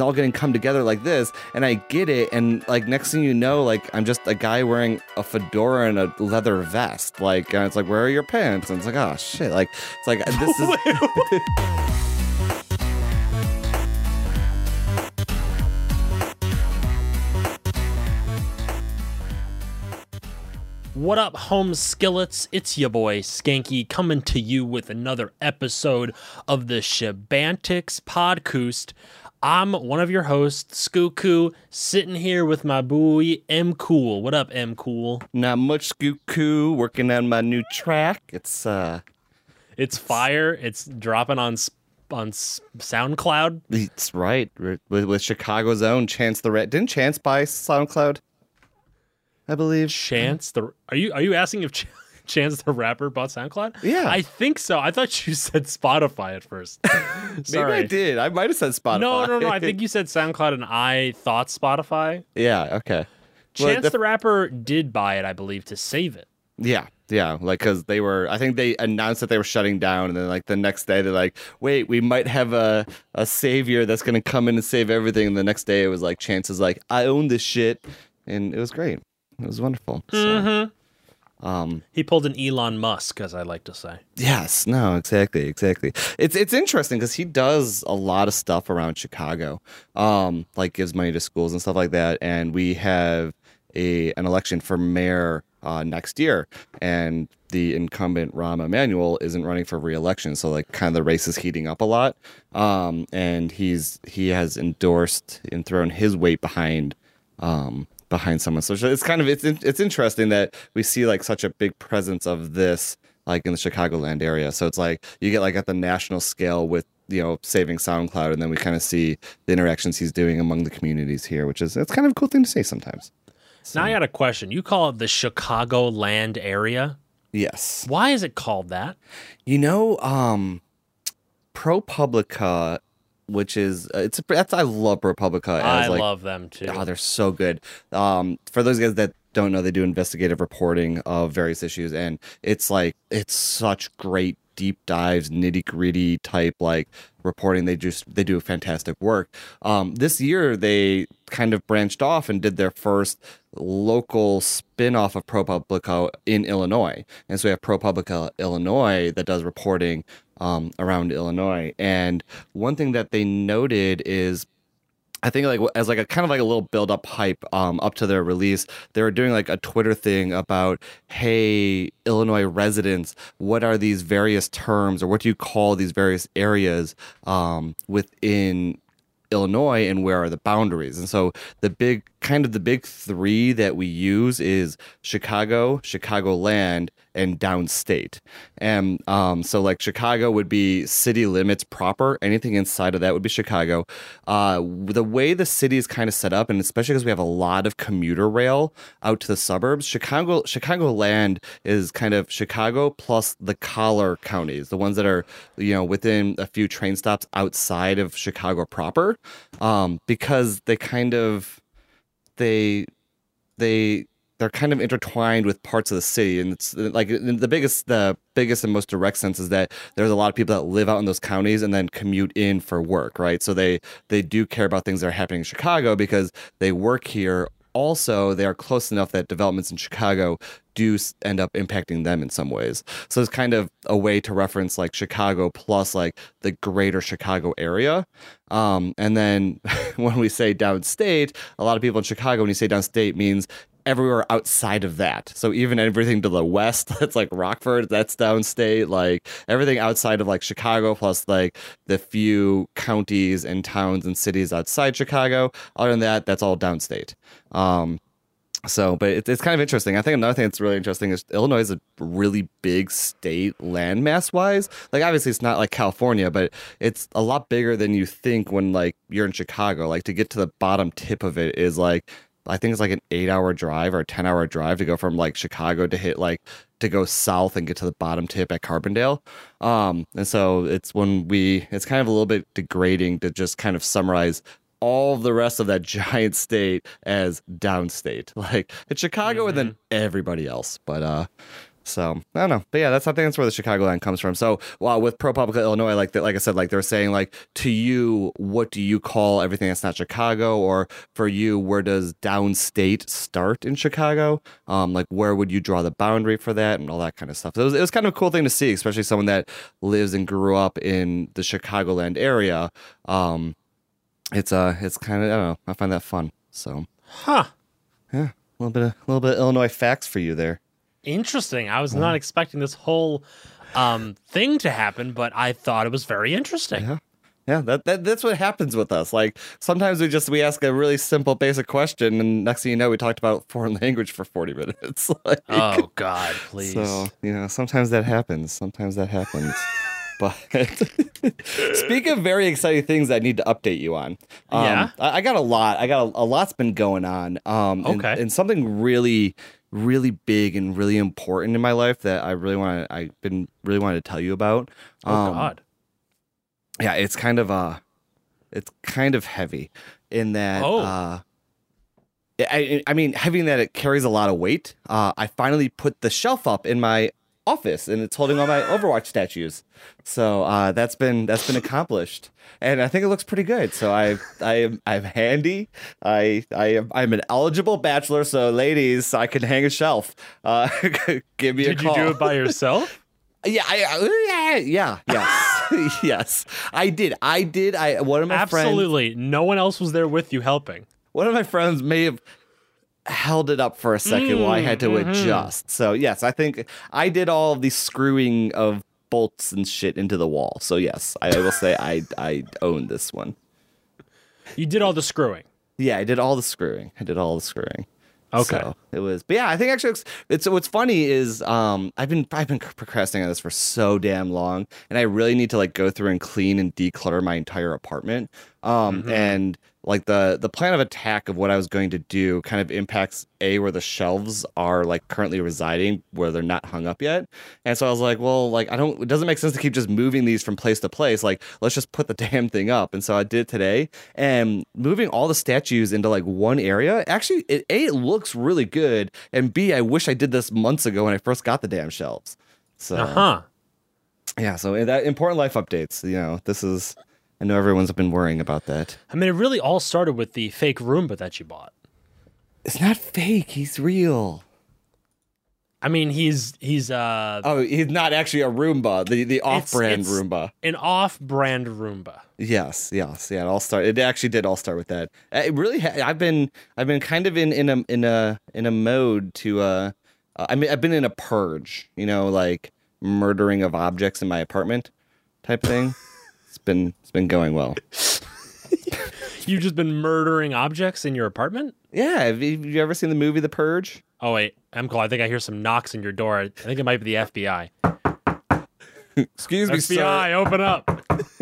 all getting come together like this and i get it and like next thing you know like i'm just a guy wearing a fedora and a leather vest like and it's like where are your pants and it's like oh shit like it's like uh, this is What up, home skillets? It's your boy Skanky coming to you with another episode of the Shabantics Podcast. I'm one of your hosts, Skuku, sitting here with my boy M Cool. What up, M Cool? not much Skuku working on my new track it's uh It's fire. It's dropping on on SoundCloud. it's right with, with chicago's own chance the red didn't chance buy soundcloud i believe Chance the are you are you asking if Ch- Chance the rapper bought SoundCloud? Yeah. I think so. I thought you said Spotify at first. maybe i did i might have said spotify No, no, no. I think you said SoundCloud and I thought Spotify. yeah okay Well, Chance the- the Rapper did buy it, I believe, to save it. Yeah, yeah, like because they were. I think they announced that they were shutting down, and then like the next day they're like, "Wait, we might have a a savior that's gonna come in and save everything." And the next day it was like Chance's like, "I own this shit," and it was great. It was wonderful. So, Mm-hmm. Um, He pulled an Elon Musk, as I like to say. yes, no, exactly, exactly. It's it's interesting because he does a lot of stuff around Chicago, um, like gives money to schools and stuff like that. And we have a an election for mayor uh, next year, and the incumbent Rahm Emanuel isn't running for reelection, so like kind of the race is heating up a lot. Um, and he's he has endorsed and thrown his weight behind. Um, behind someone so it's kind of it's it's interesting that we see like such a big presence of this like in the Chicagoland area. So it's like you get like at the national scale with you know saving SoundCloud, and then we kind of see the interactions he's doing among the communities here, which is it's kind of a cool thing to see sometimes. So. Now I got a question. You call it the Chicagoland area. Yes, Why is it called that? you know, um, ProPublica, which is uh, it's that's I love ProPublica. I like, love them too. Oh, they're so good. Um, for those guys that don't know, they do investigative reporting of various issues, and it's like it's such great deep dives, nitty gritty type like reporting. They just they do fantastic work. Um, this year they kind of branched off and did their first local spin-off of ProPublica in Illinois, and so we have ProPublica Illinois that does reporting um, around Illinois. And one thing that they noted is I think like as like a kind of like a little build up hype um up to their release, they were doing like a Twitter thing about, hey, Illinois residents, what are these various terms or what do you call these various areas um within Illinois and where are the boundaries? And so the big kind of the big three that we use is Chicago, Chicagoland, and downstate. And um, so like Chicago would be city limits proper. Anything inside of that would be Chicago. Uh, the way the city is kind of set up, and especially because we have a lot of commuter rail out to the suburbs, Chicago Chicagoland is kind of Chicago plus the collar counties, the ones that are you know within a few train stops outside of Chicago proper, um, because they kind of they they they're kind of intertwined with parts of the city. And it's like the biggest the biggest and most direct sense is that there's a lot of people that live out in those counties and then commute in for work right? So they they do care about things that are happening in chicago because they work here also they are close enough that developments in chicago do end up impacting them in some ways. So it's kind of a way to reference like chicago plus like the greater chicago area. Um, and then when we say downstate a lot of people in chicago when you say downstate means everywhere outside of that. So even everything to the west, that's like Rockford, that's downstate. Like everything outside of like Chicago, plus like the few counties and towns and cities outside Chicago. Other than that, that's all downstate. Um, so, but it, it's kind of interesting. I think another thing that's really interesting is Illinois is a really big state landmass wise. Like, obviously, it's not like California, but it's a lot bigger than you think when like you're in Chicago. Like to get to the bottom tip of it is like I think it's like an eight hour drive or a 10 hour drive to go from like Chicago to hit like to go south and get to the bottom tip at Carbondale. Um, and so it's when we, it's kind of a little bit degrading to just kind of summarize all the rest of that giant state as downstate. Like it's Chicago and then everybody else. But, uh, So I don't know, but yeah, that's I think that's where the Chicago Chicagoland comes from. So well, with ProPublica Illinois, like that, like I said, like they're saying like to you, what do you call everything that's not Chicago, or for you, where does downstate start in Chicago? Um, like where would you draw the boundary for that and all that kind of stuff. So it was, it was kind of a cool thing to see, especially someone that lives and grew up in the Chicagoland area. Um, it's uh, it's kind of I don't know, I find that fun. So Huh. yeah, a little bit of a little bit of Illinois facts for you there. Interesting. I was not expecting this whole um, thing to happen, but I thought it was very interesting. Yeah. Yeah, that, that that's what happens with us. Like sometimes we just we ask a really simple basic question and next thing you know we talked about foreign language for 40 minutes. like, Oh God, please. so, you know, sometimes that happens. Sometimes that happens. but speak of very exciting things I need to update you on. Um, Yeah? I, I got a lot. I got a, a lot's been going on. Um and- Okay. and something really really big and really important in my life that I really want to I've been really wanted to tell you about. oh Um, God. yeah it's kind of uh it's kind of heavy in that Oh. uh I, I mean heavy in that it carries a lot of weight uh i finally put the shelf up in my office and it's holding all my overwatch statues so uh that's been that's been accomplished and i think it looks pretty good so i i am i'm handy i i am i'm an eligible bachelor so ladies i can hang a shelf uh give me a call. Did you do it by yourself? yeah, I, I- yeah, yeah, yes, yes. I did. I did. I one of my friends, Absolutely. No one else was there with you helping. one of my friends may have held it up for a second while I had to adjust. So yes, I think I did all the screwing of bolts and shit into the wall. So yes, I will say I I own this one. You did all the screwing. Yeah, I did all the screwing. I did all the screwing. Okay. So it was, but yeah, I think actually it's, it's what's funny is um I've been I've been procrastinating on this for so damn long, and I really need to like go through and clean and declutter my entire apartment. Um Mm-hmm. and like the the plan of attack of what I was going to do kind of impacts a where the shelves are like currently residing where they're not hung up yet. And so I was like, well, like I don't it doesn't make sense to keep just moving these from place to place. Like let's just put the damn thing up. And so I did today and moving all the statues into like one area. Actually, it A it looks really good and B I wish I did this months ago when I first got the damn shelves. So Uh huh. yeah, so that important life updates, you know, this is I know everyone's been worrying about that. I mean, it really all started with the fake Roomba that you bought. It's not fake. He's real. I mean, he's he's uh Oh, he's not actually a Roomba. The the off-brand it's- Roomba. an off-brand Roomba. Yes, yes, yeah. It all start. It actually did all start with that. It really. Ha- I've been. I've been kind of in in a in a in a mode to. uh uh, I mean, I've been in a purge. You know, like murdering of objects in my apartment, type thing. it's been it's been going well. You've just been murdering objects in your apartment? Yeah. Have you, have you ever seen the movie The Purge? Oh wait, I'm cool. I think I hear some knocks in your door. I think it might be the FBI. Excuse me, sir. FBI, open up.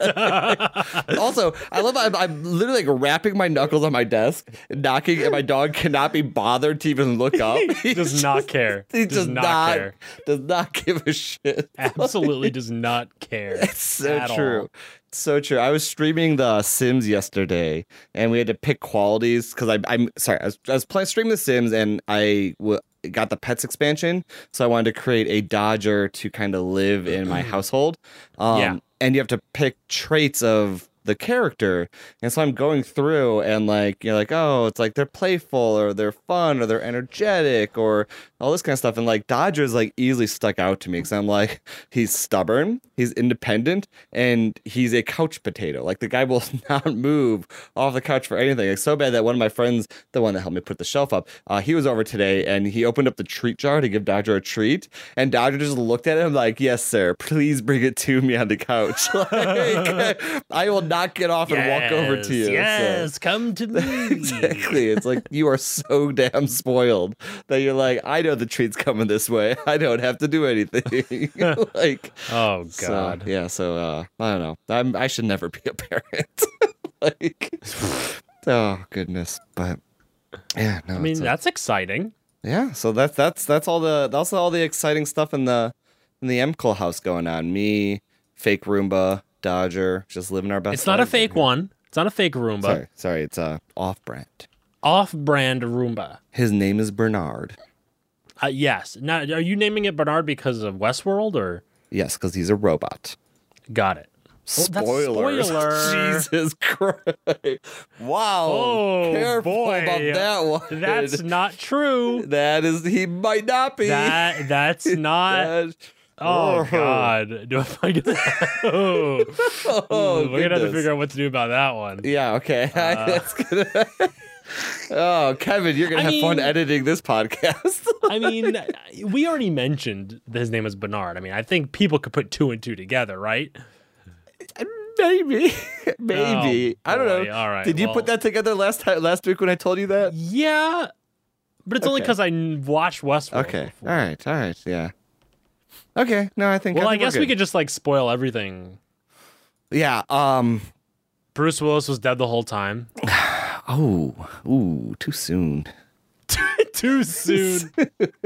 also, I love I'm, I'm literally like rapping my knuckles on my desk, knocking, and my dog cannot be bothered to even look up. He does not care. He does, does not, not care. does not give a shit. Absolutely does not care. It's so true. all. So true. I was streaming the Sims yesterday, and we had to pick qualities because I'm sorry. I was, I was playing streaming the Sims, and I w- got the pets expansion, so I wanted to create a Dodger to kind of live in my household. Um, Yeah. And you have to pick traits of the character. And so I'm going through and like you're like, oh, it's like they're playful or they're fun or they're energetic or all this kind of stuff. And like Dodger's like easily stuck out to me because I'm like, he's stubborn, he's independent, and he's a couch potato. Like the guy will not move off the couch for anything. It's so bad that one of my friends, the one that helped me put the shelf up, uh, he was over today and he opened up the treat jar to give Dodger a treat. And Dodger just looked at him like, yes, sir, please bring it to me on the couch. like, I will get off and walk over to you. So- Yes, come to me. exactly. It's like you are so damn spoiled that you're like, I know the treat's coming this way. I don't have to do anything. like, Oh so, God. yeah. So uh, I don't know. I'm, I should never be a parent. like, oh goodness. But yeah, no. I mean, a- that's exciting. yeah. So that's that's that's all the that's all the exciting stuff in the in the MCL house going on. Me, fake Roomba, Dodger, just living our best. It's not a fake here. one. It's not a fake Roomba. Sorry, sorry. It's a off brand. Off-brand Roomba. His name is Bernard. Uh, yes. Now, are you naming it Bernard because of Westworld or? Yes, because he's a robot. Got it. Oh, spoiler. Jesus Christ. Wow. Oh, Careful boy. about that one. That's not true. that is he might not be. That that's not. That- Oh God! Do I that? Oh, Oh, we're gonna have to figure out what to do about that one. Yeah, okay. Uh. Gonna Oh, Kevin, you're gonna I have fun editing this podcast. I mean, we already mentioned that his name is Bernard. I mean, I think people could put two and two together, right? Maybe. Maybe. Oh, I don't boy. know. All right, Did you well- put that together last time last week when I told you that? Yeah, but it's only because I watched Westworld. Okay. before. All right. All right. Yeah. Okay. No, I think Well, I think we're guess we could just like spoil everything. Yeah. Um Bruce Willis was dead the whole time. oh. Ooh, too soon. Too soon.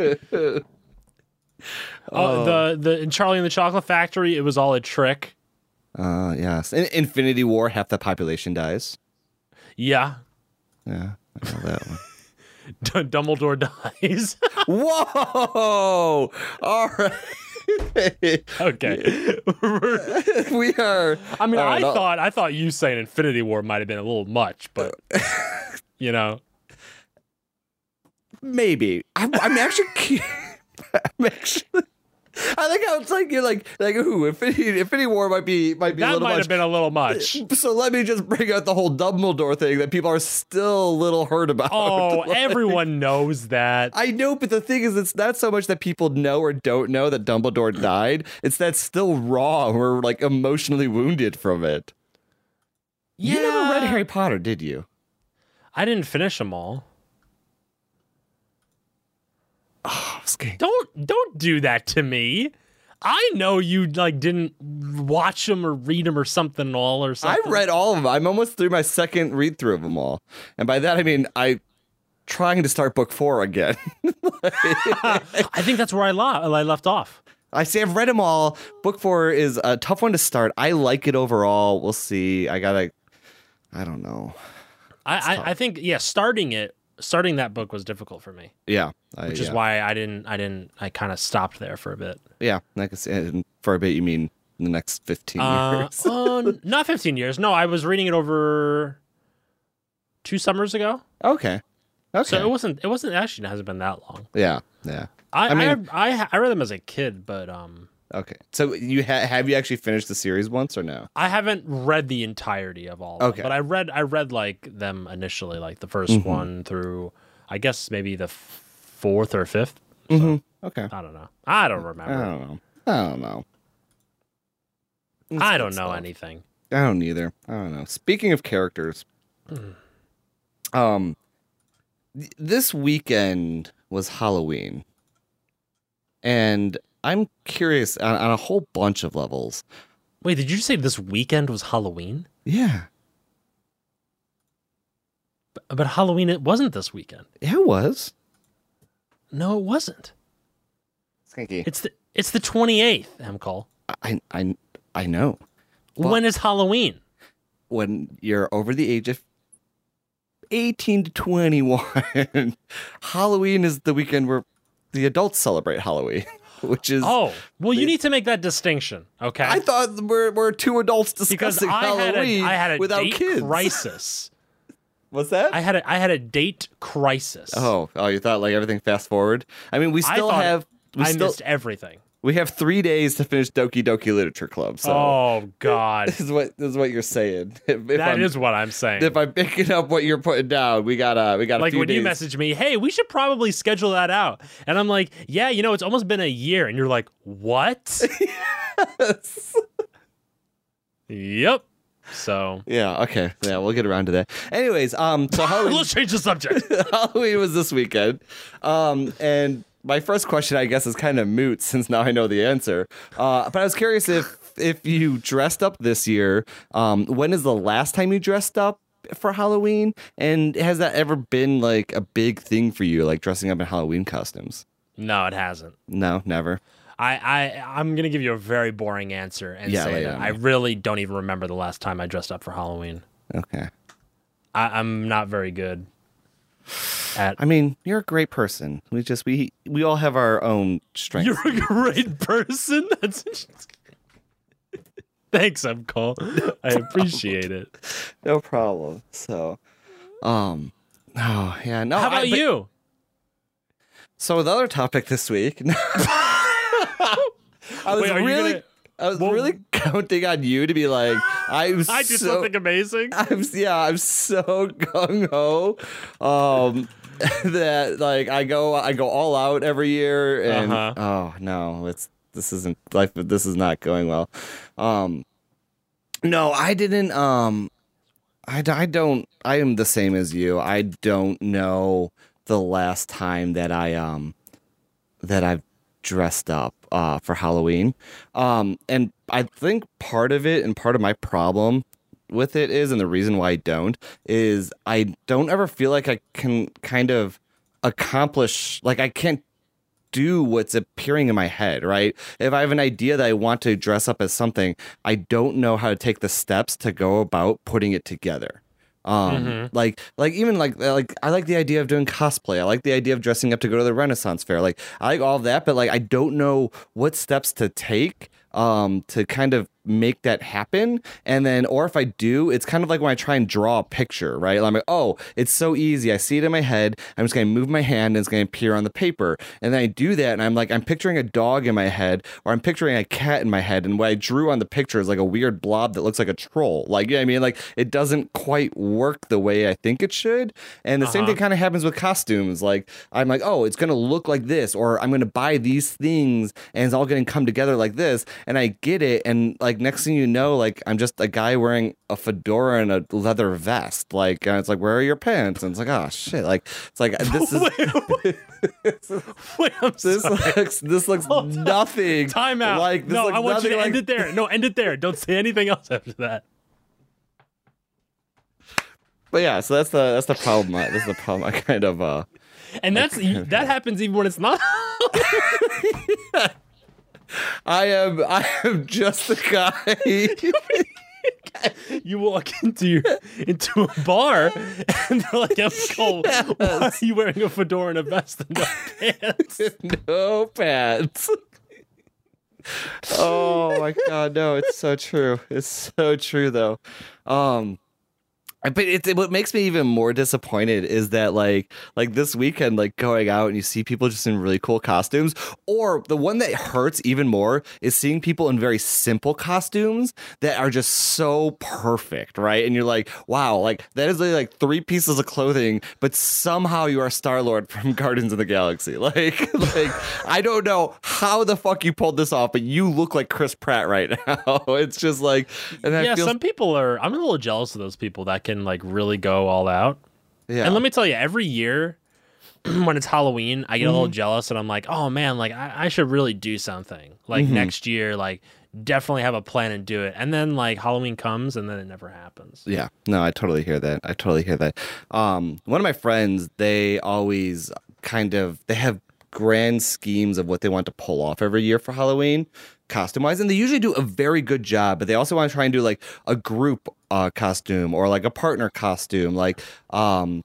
oh, the the in Charlie and the Chocolate Factory, it was all a trick. Uh yes. In Infinity War, half the population dies. Yeah, Yeah. I know that one. D- Dumbledore dies. Whoa! All right. okay. we are. I mean, I thought I thought you saying Infinity War might have been a little much, but you know, maybe. I'm, I'm actually. I'm actually. I think how it's like you're like like ooh Infinity Infinity War might be might be a that little might much. have been a little much. so let me just bring out the whole Dumbledore thing that people are still a little hurt about. Oh, Like, everyone knows that. I know, but the thing is, it's not so much that people know or don't know that Dumbledore died. It's that still raw. We're like emotionally wounded from it. You never read Harry Potter, did you? I didn't finish them all. Oh. Don't don't do that to me. I know you like didn't watch them or read them or something all or something. I read all of them. I'm almost through my second read through of them all, and by that I mean I trying to start book four again. I think that's where I, lo- I left off. I say I've read them all. Book four is a tough one to start. I like it overall. We'll see. I gotta. I don't know. I, I, I think yeah, starting it starting that book was difficult for me, Yeah, I, which is yeah. why I didn't I didn't I kind of stopped there for a bit. Yeah, like I and For a bit, you mean the next fifteen Uh, years? uh, not 15 years. No, I was reading it over two summers ago. okay. Okay. So it wasn't. It wasn't actually. It hasn't been that long. yeah. Yeah. I I mean- I, I, I read them as a kid, but um, Okay. So you ha- have you actually finished the series once or no? I haven't read the entirety of all. Of Okay. them, but I read I read like them initially, like the 1st Mm-hmm. one through, I guess maybe the f- fourth or fifth. Okay. I don't know. I don't I remember. don't know. I don't know. It's I don't know stuff. anything. I don't either. I don't know. Speaking of characters, Hmm. um, th- this weekend was Halloween, and I'm curious on, on a whole bunch of levels. Wait, did you say this weekend was Halloween? Yeah, But, but Halloween it wasn't this weekend. yeah, it was. No, it wasn't. Skanky. It's the it's the 28th, Emcol. I, I, I know. Well- when is Halloween? When you're over the age of 18 to 21, Halloween is the weekend where the adults celebrate Halloween, which is. Oh, well, you need to make that distinction, okay? I thought we're, we're two adults discussing I had Halloween a I had a without date kids. crisis. What's that? I had a I had a date crisis. oh, oh, you thought like everything fast forward? I mean, we still have we I still missed everything. We have three days to finish Doki Doki Literature Club. So oh God, this is what this is what you're saying. If, if that I'm, is what I'm saying. if I'm picking up what you're putting down, we got uh we got a like when days. you message me, hey, we should probably schedule that out, and I'm like, yeah, you know, it's almost been a year, and you're like, what? yes. yep. So yeah. Okay. Yeah. We'll get around to that. Anyways, um, so Halloween. let's change the subject. Halloween was this weekend. Um, and my first question, I guess, is kind of moot since now I know the answer. Uh, but I was curious if if you dressed up this year. Um, when is the last time you dressed up for Halloween? And has that ever been like a big thing for you, like dressing up in Halloween costumes? no, it hasn't. No, never. I, I I'm gonna give you a very boring answer and Yeah, say it that on I really don't even remember the last time I dressed up for Halloween. Okay. I, I'm not very good At I mean, you're a great person. We just we we all have our own strengths. you're a great person. That's thanks, I'm Cole. I appreciate it. no problem. So, um, oh yeah, no. How I- about but- you? So the other topic this week, I was Wait, really, gonna- I was Well- really counting on you to be like, I'm I do so, something amazing. I'm yeah, I'm so gung ho, um, that like I go I go all out every year, and Uh-huh. oh no, it's this isn't life. This is not going well. Um, no, I didn't. Um, I I don't. I am the same as you. I don't know the last time that I um that I've dressed up uh for Halloween. Um, and I think part of it and part of my problem with it is, and the reason why I don't is I don't ever feel like I can kind of accomplish like I can't do what's appearing in my head, right? If I have an idea that I want to dress up as something, I don't know how to take the steps to go about putting it together. Um, like, like even like, like I like the idea of doing cosplay. I like the idea of dressing up to go to the Renaissance fair. Like, I like all of that, but like, I don't know what steps to take um to kind of make that happen. And then or if i do it's kind of like when i try and draw a picture right? I'm like oh it's so easy. I see it in my head. I'm just going to move my hand and it's going to appear on the paper. And then i do that and i'm like i'm picturing a dog in my head or i'm picturing a cat in my head. And what i drew on the picture is like a weird blob that looks like a troll. Like you know what i mean? Like it doesn't quite work the way i think it should. And the same Uh-huh. thing kind of happens with costumes. Like i'm like oh it's going to look like this or i'm going to buy these things and it's all going to come together like this. And i get it. And like next thing you know like i'm just a guy wearing a fedora and a leather vest like and it's like where are your pants and it's like oh shit like it's like this is Wait, I'm this sorry. looks this looks nothing Time out. like this no, I want you to like end it there. No, end it there. Don't say anything else after that. but yeah so that's the that's the problem I, this is the problem i kind of uh And that's that happens even when it's not. i am i am just the guy you walk into your, into a bar and they're like, "I'm Cole. Why are you wearing a fedora and a vest and no pants?" no pants. oh my god, no, it's so true. It's so true though. Um but it's what makes me even more disappointed is that like like this weekend like going out and you see people just in really cool costumes or the one that hurts even more is seeing people in very simple costumes that are just so perfect right and you're like wow like that is like three pieces of clothing but somehow you are Star Lord from Guardians of the Galaxy like like I don't know how the fuck you pulled this off but you look like Chris Pratt right now it's just like and yeah, feel some people are. I'm a little jealous of those people that can like really go all out. yeah And let me tell you, every year when it's Halloween, I get a Mm-hmm. little jealous and I'm like, oh man, like I, I should really do something. Like Mm-hmm. next year, like definitely have a plan and do it. And then like Halloween comes and then it never happens. Yeah, no, I totally hear that. I totally hear that. Um, one of my friends, they always kind of they have grand schemes of what they want to pull off every year for Halloween, costume wise, and they usually do a very good job. But they also want to try and do like a group uh, costume or like a partner costume, like um,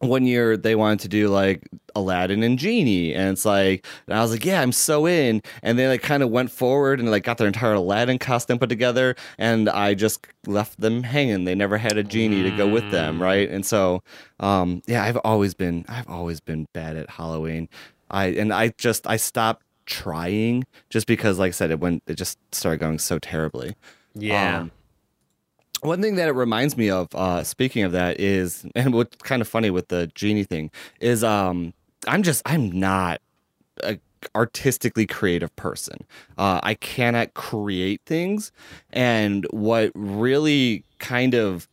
one year they wanted to do like Aladdin and Genie, and it's like, and I was like, yeah, I'm so in. And they like kind of went forward and like got their entire Aladdin costume put together, and I just left them hanging. They never had a genie to go with them, right? And so, um, yeah, I've always been, I've always been bad at Halloween. I and I just I stopped trying just because, like I said, it went, it just started going so terribly. Yeah. Um, one thing that it reminds me of, uh, speaking of that, is and what's kind of funny with the genie thing is, um, I'm just I'm not a artistically creative person. Uh, I cannot create things, and what really kind of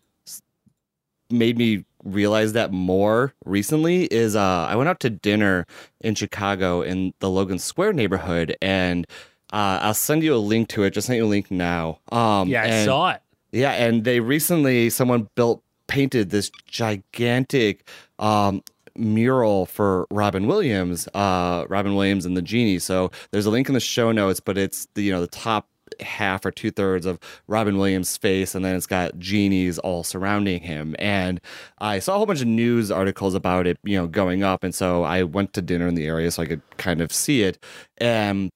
made me realize that more recently is uh, I went out to dinner in Chicago in the Logan Square neighborhood, and uh, I'll send you a link to it. Just send you a link now. Um, yeah, I and- saw it. yeah, and they recently someone built painted this gigantic um mural for Robin Williams, uh Robin Williams and the Genie. So there's a link in the show notes, but it's the you know the top half or two thirds of Robin Williams' face, and then it's got genies all surrounding him. And I saw a whole bunch of news articles about it, you know, going up, and so I went to dinner in the area so I could kind of see it. And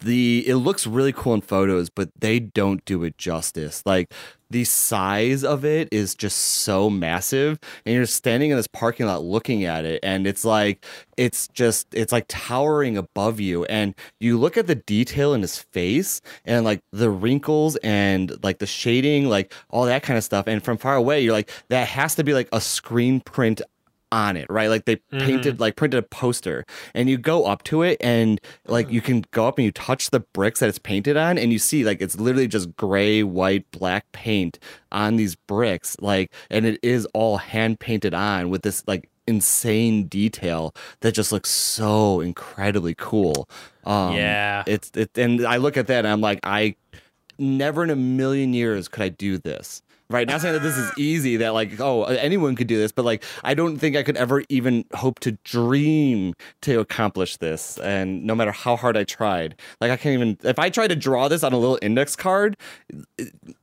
the it looks really cool in photos, but they don't do it justice. Like the size of it is just so massive and you're standing in this parking lot looking at it and it's like it's just it's like towering above you and you look at the detail in his face and like the wrinkles and like the shading like all that kind of stuff and from far away you're like that has to be like a screen print on it, right? Like they Mm-hmm. painted, like printed a poster, and you go up to it, and like you can go up and you touch the bricks that it's painted on, and you see like it's literally just gray, white, black paint on these bricks, like, and it is all hand painted on with this like insane detail that just looks so incredibly cool. Um, Yeah. it's it, and I look at that and I'm like, I never in a million years could I do this. Right. Not saying that this is easy, that like, oh, anyone could do this, but like, I don't think I could ever even hope to dream to accomplish this. And no matter how hard I tried, like, I can't even, if I tried to draw this on a little index card,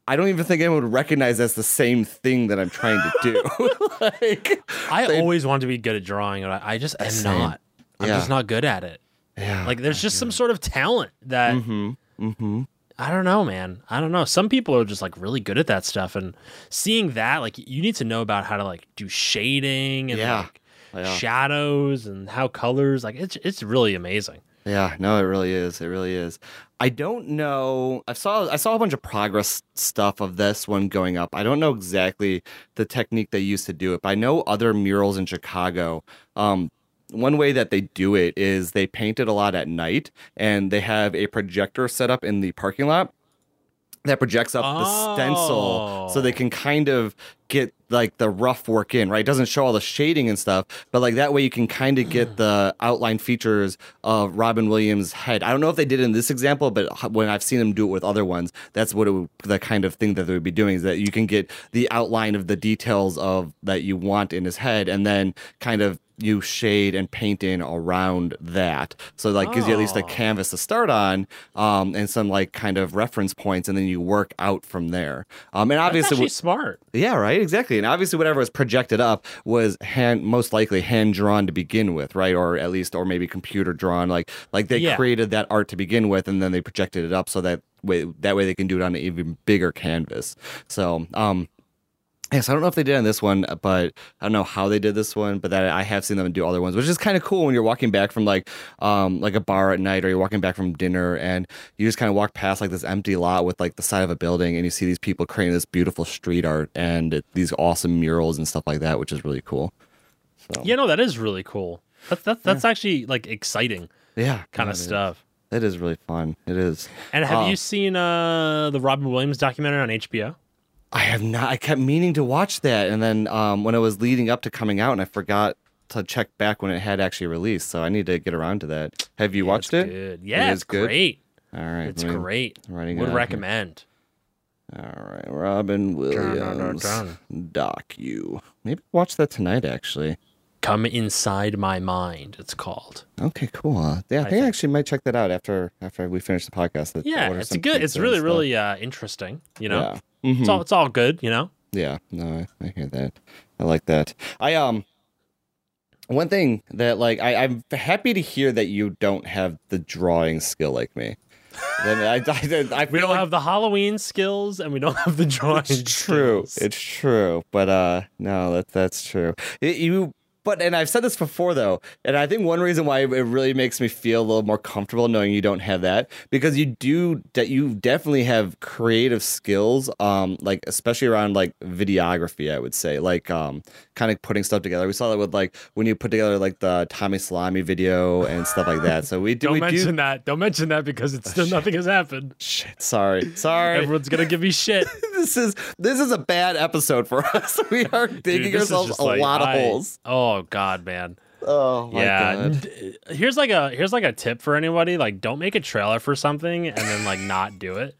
I don't even think anyone would recognize that's the same thing that I'm trying to do. like, I they- always want to be good at drawing, and I, I just am Same. not. I'm Yeah. just not good at it. yeah. Like there's just some sort of talent that mm-hmm. Mm-hmm. I don't know, man. I don't know. Some people are just like really good at that stuff, and seeing that, like, you need to know about how to like do shading and Yeah. like Yeah. shadows and how colors. Like, it's it's really amazing. Yeah, no, it really is. It really is. I don't know. I saw I saw a bunch of progress stuff of this one going up. I don't know exactly the technique they used to do it, but I know other murals in Chicago. Um, one way that they do it is they paint it a lot at night, and they have a projector set up in the parking lot that projects up the stencil so they Oh. can kind of get like the rough work in right it doesn't show all the shading and stuff but like that way you can kind of get the outline features of robin williams head i don't know if they did in this example but when i've seen them do it with other ones that's what it would, the kind of thing that they would be doing is that you can get the outline of the details of that you want in his head and then kind of you shade and paint in around that. So like gives you at least a Oh. canvas to start on um, and some like kind of reference points and then you work out from there. Um, and That's obviously actually smart. yeah right? Exactly. And obviously whatever was projected up was hand most likely hand drawn to begin with right? Or at least or maybe computer drawn like like they Yeah. created that art to begin with and then they projected it up so that way that way they can do it on an even bigger canvas. So um Yes, I don't know if they did on this one, but I don't know how they did this one. But that I have seen them do other ones, which is kind of cool when you're walking back from like, um, like a bar at night, or you're walking back from dinner, and you just kind of walk past like this empty lot with like the side of a building, and you see these people creating this beautiful street art and it, these awesome murals and stuff like that, which is really cool. So Yeah, no, that is really cool. That's that's that's actually like exciting yeah, kind of it is. stuff. It is really fun. It is. And have Oh. you seen uh the Robin Williams documentary on HBO? I have not. I kept meaning to watch that, and then um, when it was leading up to coming out, and I forgot to check back when it had actually released. So I need to get around to that. Have you watched It's it? Good. Yeah, is it's good? great. All right, It's great. Writing Would out here. recommend. All right, Robin Williams doc you. Maybe watch that tonight. Actually. Come inside my mind. It's called. Okay, cool. Yeah, I, think, I think. actually might check that out after after we finish the podcast. I'll Yeah, it's good. It's really, really uh, interesting. You know, Yeah. Mhm. it's all it's all good. You know. Yeah, no, I, I hear that. I like that. I um one thing that like I, I'm happy to hear that you don't have the drawing skill like me. Then I, I, I We don't like have the Halloween skills, and we don't have the drawing. it's true. skills. It's true. But uh no, that that's true. It, you but and I've said this before though, and I think one reason why it really makes me feel a little more comfortable knowing you don't have that because you do that you definitely have creative skills um like especially around like videography I would say like um kind of putting stuff together. We saw that with like when you put together like the Tommy Salami video and stuff like that. So we do Don't we mention do that. Don't mention that because it's still nothing has happened. shit. Sorry. Sorry. Everyone's gonna give me shit. this is this is a bad episode for us. We are digging Dude, ourselves a like- lot of I- holes. Oh Oh, god, man. Oh my yeah. god. Uh, here's like a here's like a tip for anybody. Like, don't make a trailer for something and then like not do it.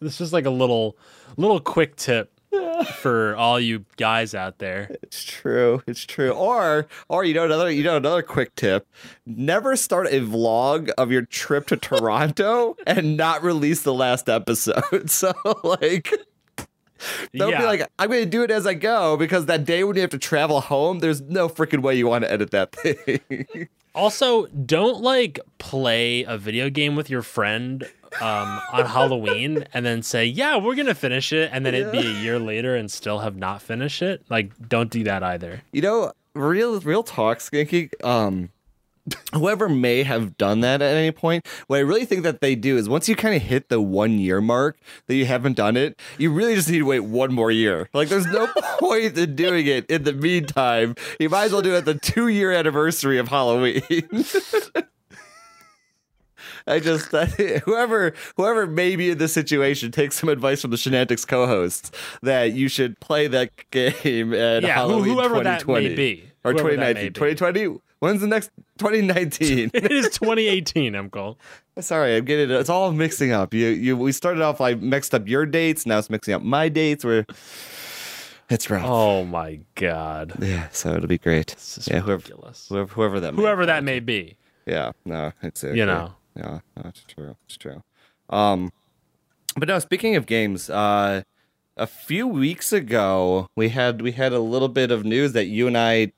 this is like a little little quick tip. for all you guys out there. It's true. It's true. Or or you know another you know another quick tip. Never start a vlog of your trip to Toronto and not release the last episode. So like don't Yeah. be like, I'm gonna do it as I go because that day when you have to travel home, there's no freaking way you want to edit that thing. Also, don't like play a video game with your friend um, on Halloween and then say, "Yeah, we're gonna finish it," and then it'd be a year later and still have not finished it. Like, don't do that either. You know, real real talk, Skinky. Um, whoever may have done that at any point, what I really think that they do is once you kind of hit the one year mark that you haven't done it, you really just need to wait one more year. Like, there's no point in doing it in the meantime. You might as well do it at the two year anniversary of Halloween. I just that, whoever whoever may be in this situation take some advice from the Shenantics co-hosts that you should play that game at Yeah, Halloween whoever that 2020 may be. or Whoever that may 2019 be. 2020 when's the next 2019 It is 2018, I'm called. sorry i'm getting it's all mixing up you you we started off like mixed up your dates now it's mixing up my dates we're it's rough Oh my god, yeah so it'll be great yeah whoever ridiculous. whoever, whoever that may Whoever that may be, Yeah, no, exactly. you know. Yeah, no, it's true. It's true. Um, but now speaking of games, uh, a few weeks ago we had we had a little bit of news that you and I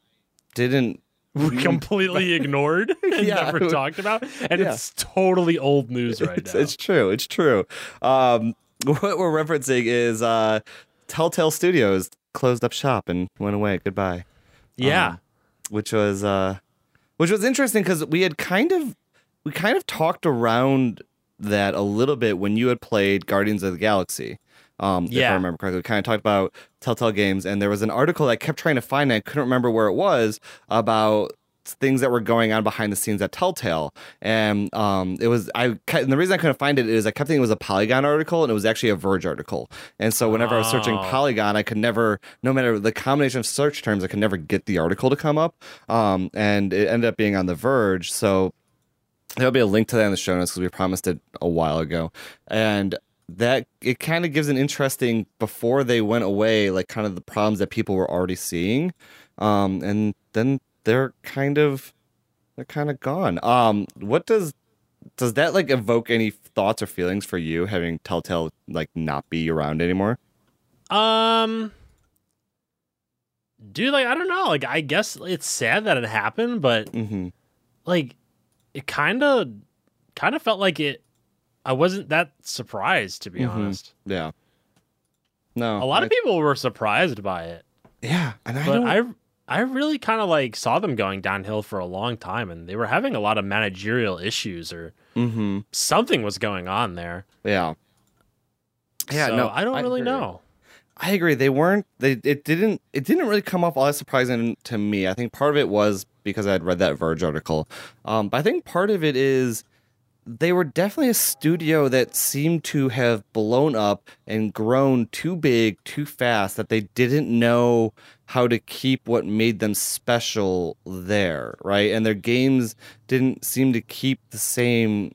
didn't. We completely ignored and Yeah. never talked about, and Yeah. it's totally old news right It's, now. it's true. It's true. Um, what we're referencing is uh, Telltale Studios closed up shop and went away. Goodbye. yeah, um, which was uh which was interesting because we had kind of we kind of talked around that a little bit when you had played Guardians of the Galaxy. Um, if I remember correctly, we kind of talked about Telltale Games, and there was an article I kept trying to find, and I couldn't remember where it was about things that were going on behind the scenes at Telltale. And um, it was I and the reason I couldn't find it is I kept thinking it was a Polygon article, and it was actually a Verge article. And so whenever I was searching Oh. Polygon, I could never, no matter the combination of search terms, I could never get the article to come up. Um, and it ended up being on The Verge. So there'll be a link to that in the show notes because we promised it a while ago. And that it kind of gives an interesting before they went away, like kind of the problems that people were already seeing. Um, and then they're kind of they're kind of gone. Um, what does does that like evoke any thoughts or feelings for you having Telltale like not be around anymore? Um, dude, like I don't know. Like I guess it's sad that it happened, but Mm-hmm. like it kind of, kind of felt like it. I wasn't that surprised to be Mhm. honest. Yeah. No. A lot I- of people were surprised by it, Yeah, and I but don't. I, I really kind of like saw them going downhill for a long time, and they were having a lot of managerial issues or mm-hmm. something was going on there. Yeah. Yeah. So no, I don't really agree. know. I agree. They weren't. They it didn't. It didn't really come off all that surprising to me. I think part of it was because I had read that Verge article. Um, but I think part of it is they were definitely a studio that seemed to have blown up and grown too big too fast that they didn't know how to keep what made them special there, right? And their games didn't seem to keep the same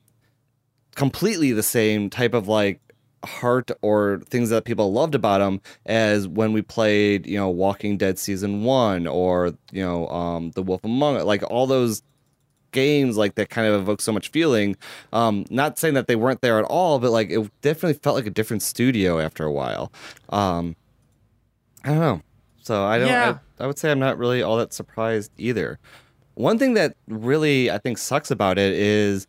completely the same type of like heart or things that people loved about them as when we played, you know, Walking Dead season 1 or, you know, um The Wolf Among Us, like all those games like that kind of evoke so much feeling. Um not saying that they weren't there at all, but like it definitely felt like a different studio after a while. Um I don't know. So I don't Yeah. I, I would say I'm not really all that surprised either. One thing that really I think sucks about it is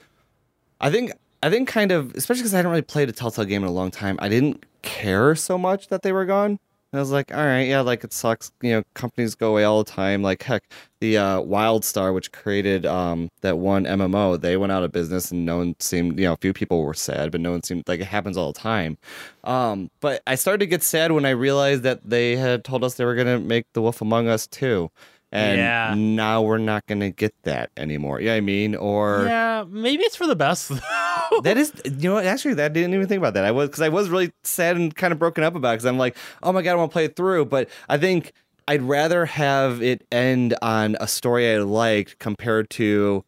I think I think kind of especially because I hadn't really played a Telltale game in a long time. I didn't care so much that they were gone. I was like, all right, yeah, like it sucks. You know, companies go away all the time. Like heck, the uh, WildStar, which created um, that one MMO, they went out of business, and no one seemed. You know, a few people were sad, but no one seemed like it happens all the time. Um, but I started to get sad when I realized that they had told us they were gonna make The Wolf Among Us too, and Yeah. now we're not gonna get that anymore. You know I mean? Or Yeah, maybe it's for the best. though. that is, you know, actually, that I didn't even think about that. I was because I was really sad and kind of broken up about it. because I'm like, oh my god, I want to play it through. But I think I'd rather have it end on a story I liked compared to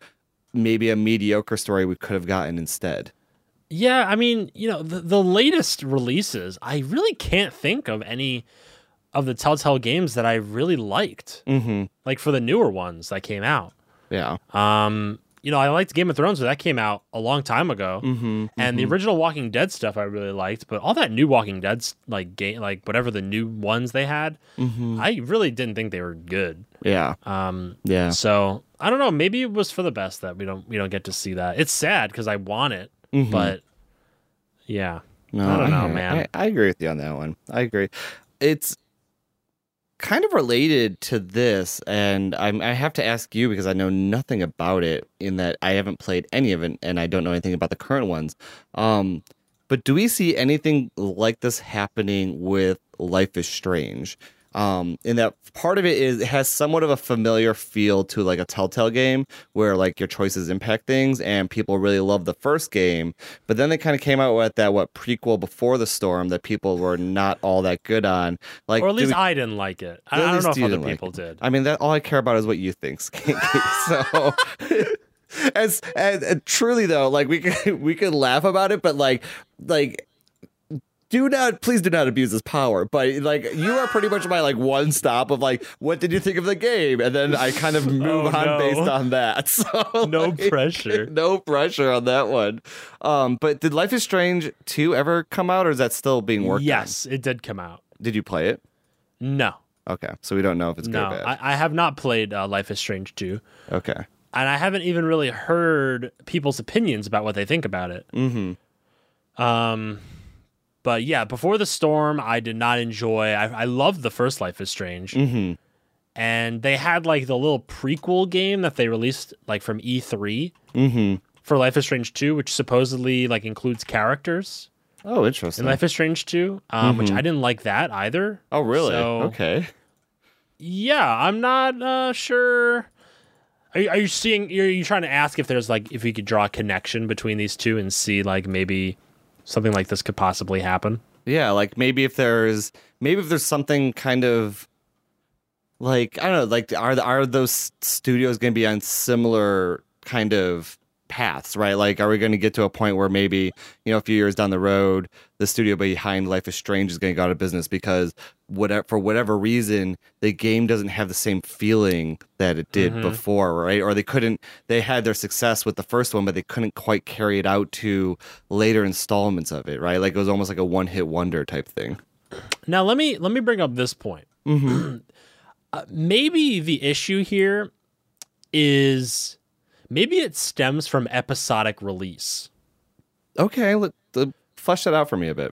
maybe a mediocre story we could have gotten instead. Yeah, I mean, you know, the, the latest releases, I really can't think of any of the Telltale games that I really liked. Mm-hmm. Like for the newer ones that came out. Yeah. Um, you know, I liked Game of Thrones, but that came out a long time ago. Mm-hmm. And the original Walking Dead stuff I really liked, but all that new Walking Dead like game, like whatever the new ones they had, Mm-hmm. I really didn't think they were good. Yeah. Um, Yeah. so I don't know. Maybe it was for the best that we don't we don't get to see that. It's sad because I want it, Mhm. but yeah, No, I don't know, man. I, I agree with you on that one. I agree. It's kind of related to this, and I'm, I have to ask you because I know nothing about it. In that I haven't played any of it, and I don't know anything about the current ones. Um, but do we see anything like this happening with Life is Strange? Um, in that part of it is it has somewhat of a familiar feel to like a Telltale game where like your choices impact things, and people really love the first game, but then they kind of came out with that what prequel before the storm that people were not all that good on. Like, or at least we- I didn't like it. I, I don't know if other didn't like people did. I mean, that all I care about is what you think, Skanky. so, as, and, and truly though, like we could we could laugh about it, but like like. Do not, please do not abuse this power. But like, you are pretty much my like one stop of like, what did you think of the game? And then I kind of move Oh, on no. based on that. So No like, pressure. no pressure on that one. Um, but did Life is Strange two ever come out, or is that still being worked on? yes, it did come out. Did you play it? No, Okay, so we don't know if it's good no, or bad. I, I have not played uh, Life is Strange 2. okay. and I haven't even really heard people's opinions about what they think about it. Mm-hmm. Um, but yeah, before the storm, I did not enjoy. I, I loved the first Life is Strange, Mm-hmm. and they had like the little prequel game that they released like from E3 Mm-hmm. for Life is Strange 2, which supposedly like includes characters Oh, interesting. in. Life is Strange 2, um, which Mhm. I didn't like that either. oh, really? So- okay. Yeah, I'm not uh, sure. Are you, are you seeing? Are you trying to ask if there's like if we could draw a connection between these two and see like maybe something like this could possibly happen? Yeah, like maybe if there's maybe if there's something kind of like I don't know, like are are those studios going to be on similar kind of paths, right? Like, are we going to get to a point where maybe you know a few years down the road, the studio behind Life is Strange is going to go out of business because whatever for whatever reason the game doesn't have the same feeling that it did Mhm. before, right? Or they couldn't they had their success with the first one, but they couldn't quite carry it out to later installments of it, right? Like it was almost like a one hit wonder type thing. Now let me let me bring up this point. Mm-hmm. Uh, maybe the issue here is maybe it stems from episodic release. Okay, let, let flesh that out for me a bit.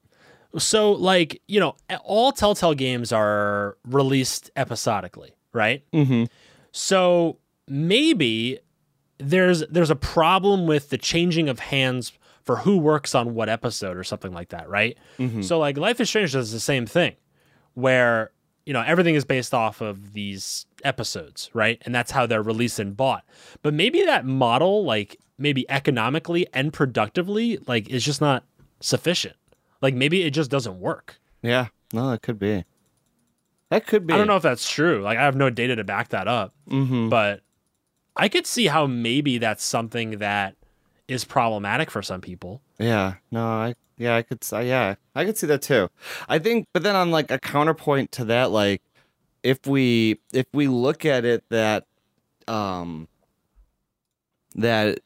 So like you know all Telltale games are released episodically, right? Mm-hmm. So maybe there's there's a problem with the changing of hands for who works on what episode or something like that, right? Mm-hmm. So like Life is Strange does the same thing, where you know everything is based off of these episodes, right? And that's how they're released and bought. But maybe that model, like maybe economically and productively, like is just not sufficient. Like maybe it just doesn't work. Yeah, no, that could be. That could be. I don't know if that's true. Like I have no data to back that up. Mm-hmm. but I could see how maybe that's something that is problematic for some people. Yeah, no, I yeah, I could yeah, I could see that too. I think, but then on like a counterpoint to that, like if we if we look at it that um that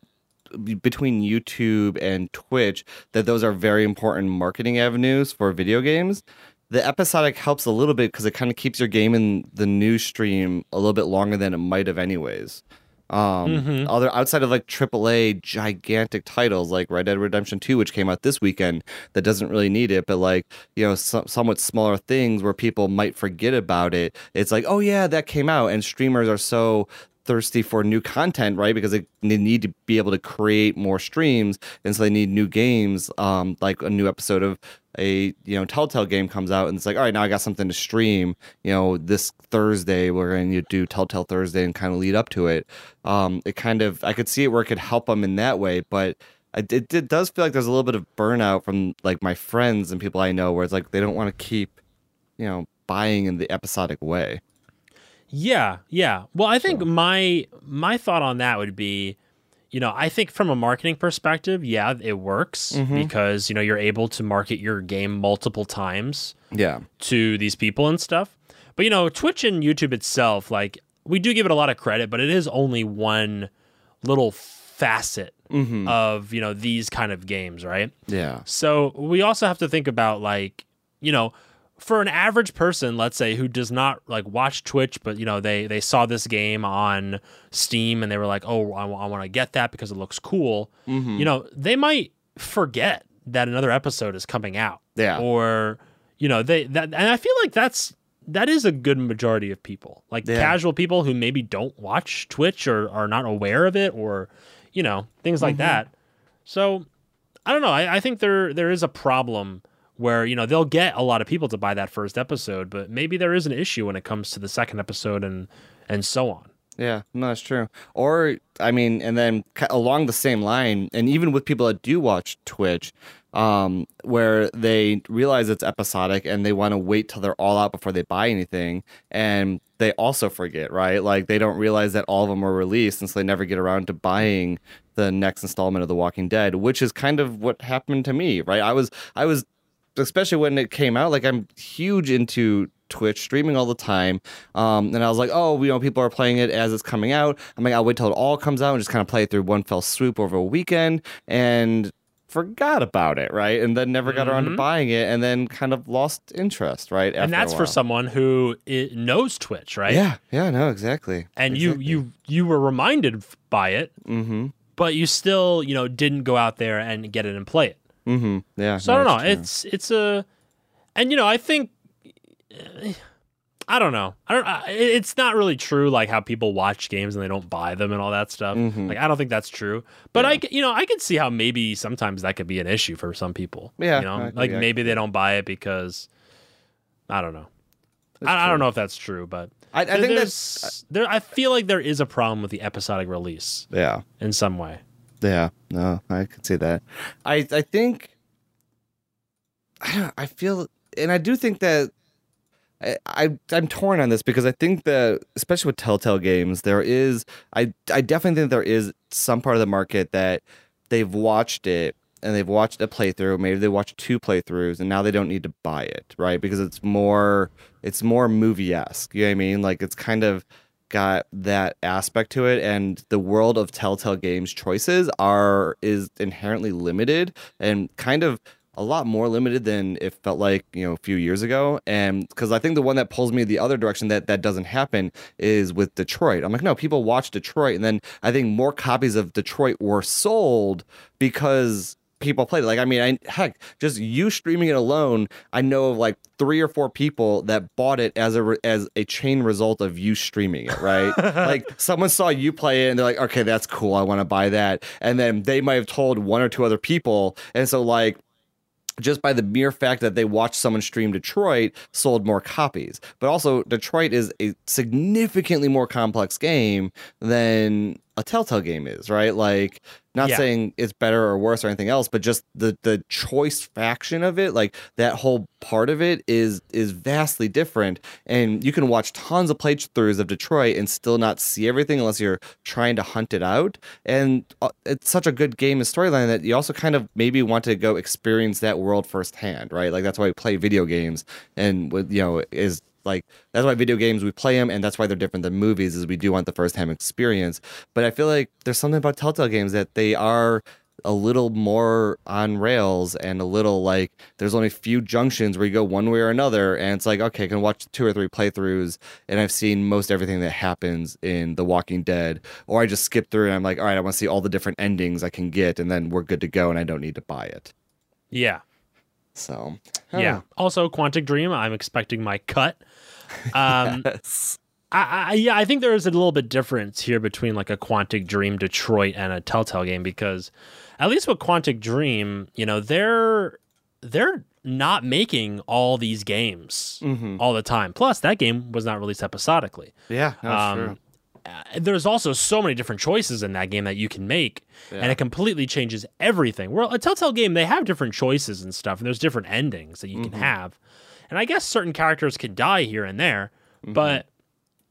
between YouTube and Twitch, that those are very important marketing avenues for video games. The episodic helps a little bit because it kind of keeps your game in the news stream a little bit longer than it might have anyways. Um, Mhm. other outside of like AAA gigantic titles like Red Dead Redemption 2, which came out this weekend, that doesn't really need it, but like you know, some, somewhat smaller things where people might forget about it. It's like, oh yeah, that came out, and streamers are so thirsty for new content, right? Because they, they need to be able to create more streams, and so they need new games. Um, like a new episode of a you know Telltale game comes out, and it's like, all right, now I got something to stream. You know, this Thursday we're going to do Telltale Thursday and kind of lead up to it. Um, it kind of I could see it where it could help them in that way, but. It, it, it does feel like there's a little bit of burnout from like my friends and people I know where it's like they don't want to keep, you know, buying in the episodic way. Yeah, yeah. Well, I think So- my my thought on that would be, you know, I think from a marketing perspective, yeah, it works Mhm. because you know you're able to market your game multiple times Yeah. to these people and stuff. But you know, Twitch and YouTube itself, like we do give it a lot of credit, but it is only one little facet Mm-hmm. of you know these kind of games, right? Yeah. So we also have to think about like, you know, for an average person, let's say who does not like watch Twitch, but you know they they saw this game on Steam and they were like, oh, I, want to get that because it looks cool. Mm-hmm. You know, they might forget that another episode is coming out, Yeah. or you know they that, and I feel like that's that is a good majority of people, like Yeah. casual people who maybe don't watch Twitch or are not aware of it, or you know things like Mhm. that. So I don't know. I, I think there there is a problem where you know they'll get a lot of people to buy that first episode, but maybe there is an issue when it comes to the second episode and and so on. Yeah, no, it's true. Or I mean, and then along the same line, and even with people that do watch Twitch, um, where they realize it's episodic and they want to wait till they're all out before they buy anything, and they also forget, right? Like they don't realize that all of them are released, and so they never get around to buying the next installment of The Walking Dead, which is kind of what happened to me, right? I was, I was especially when it came out. Like I'm huge into Twitch streaming all the time, um, and I was like, oh, you know, people are playing it as it's coming out. I'm like, I'll wait till it all comes out and just kind of play it through one fell swoop over a weekend, and forgot about it, right? And then never got around to Mhm. buying it, and then kind of lost interest, right? and that's for someone who knows Twitch, right? Yeah, yeah, no, exactly. And you you you were reminded by it, mm-hmm, but you still you know didn't go out there and get it and play it. Mm-hmm, yeah. So no, I don't know. true. It's it's a, and you know I think, I don't know. I don't. I, it's not really true like how people watch games and they don't buy them and all that stuff. Mhm. Like I don't think that's true. But Yeah. I you know I can see how maybe sometimes that could be an issue for some people. Yeah, You know, I- like yeah, maybe they don't buy it because I don't know. I, I don't know if that's true, but I, I think that's there. I feel like there is a problem with the episodic release yeah. in some way. Yeah, no, I could see that. I I think I I feel and I do think that I, I I'm torn on this because I think that especially with Telltale games, there is I I definitely think there is some part of the market that they've watched it and they've watched a playthrough, maybe they watched two playthroughs and now they don't need to buy it, right? Because it's more it's more movie esque. You know what I mean? Like it's kind of got that aspect to it and the world of telltale games choices are is inherently limited and kind of a lot more limited than it felt like you know a few years ago. And because i think the one that pulls me the other direction that that doesn't happen is with detroit. I'm like no people watch detroit and then i think more copies of detroit were sold because people played it. Like, I mean, I, heck, just you streaming it alone, I know of like three or four people that bought it as a as a chain result of you streaming it, right? like, someone saw you play it and they're like, okay, that's cool, I want to buy that, and then they might have told one or two other people, and so like just by the mere fact that they watched someone stream Detroit sold more copies. But also, Detroit is a significantly more complex game than a Telltale game is, right? Like, not Yeah. saying it's better or worse or anything else, but just the the choice faction of it, like that whole part of it is is vastly different. And you can watch tons of playthroughs of Detroit and still not see everything unless you're trying to hunt it out. And uh, it's such a good game and storyline that you also kind of maybe want to go experience that world firsthand, right? Like that's why we play video games, and with you know is like that's why video games we play them and that's why they're different than movies is we do want the first time experience but i feel like there's something about telltale games that they are a little more on rails and a little like there's only a few junctions where you go one way or another and it's like okay i can watch two or three playthroughs and i've seen most everything that happens in the walking dead or i just skip through and i'm like all right i want to see all the different endings i can get and then we're good to go and i don't need to buy it Yeah. so Yeah. Also, Quantic Dream, I'm expecting my cut. Um, yes. I, I, yeah, I think there is a little bit difference here between like a Quantic Dream Detroit and a Telltale game because at least with Quantic Dream, you know, they're they're not making all these games Mhm. all the time. Plus, that game was not released episodically. yeah it's Um, true. uh, there's also so many different choices in that game that you can make, and it completely changes everything. Well, a Telltale game, they have different choices and stuff, and there's different endings that you Mm-hmm. can have. And I guess certain characters could die here and there, Mm-hmm. but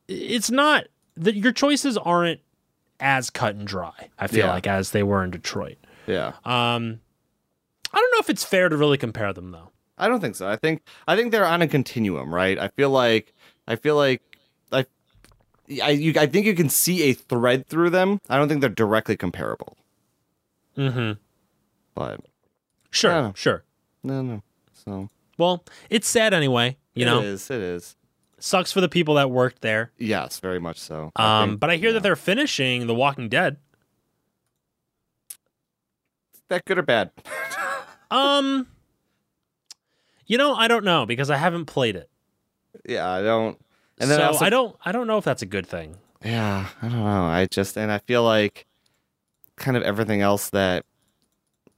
it's not that your choices aren't as cut and dry. I feel Yeah. like as they were in Detroit. yeah Um, I don't know if it's fair to really compare them though. I don't think so. I think I think they're on a continuum, right? I feel like I feel like I I you, I think you can see a thread through them. I don't think they're directly comparable. Mm-hmm. But Sure, sure. no, no. So Well, it's sad anyway. You know, it is. It is. sucks for the people that worked there. Yes, very much so. I Um, think- but I hear yeah. that they're finishing The Walking Dead. Is that good or bad. Um, you know, I don't know because I haven't played it. yeah, I don't. And then so I, also, I don't. I don't know if that's a good thing. Yeah, I don't know. I just and I feel like kind of everything else that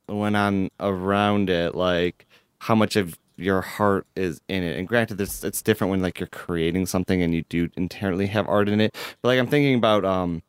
went on around it, like how much of your heart is in it. And granted, this it's different when like you're creating something and you do inherently have art in it. But like I'm thinking about um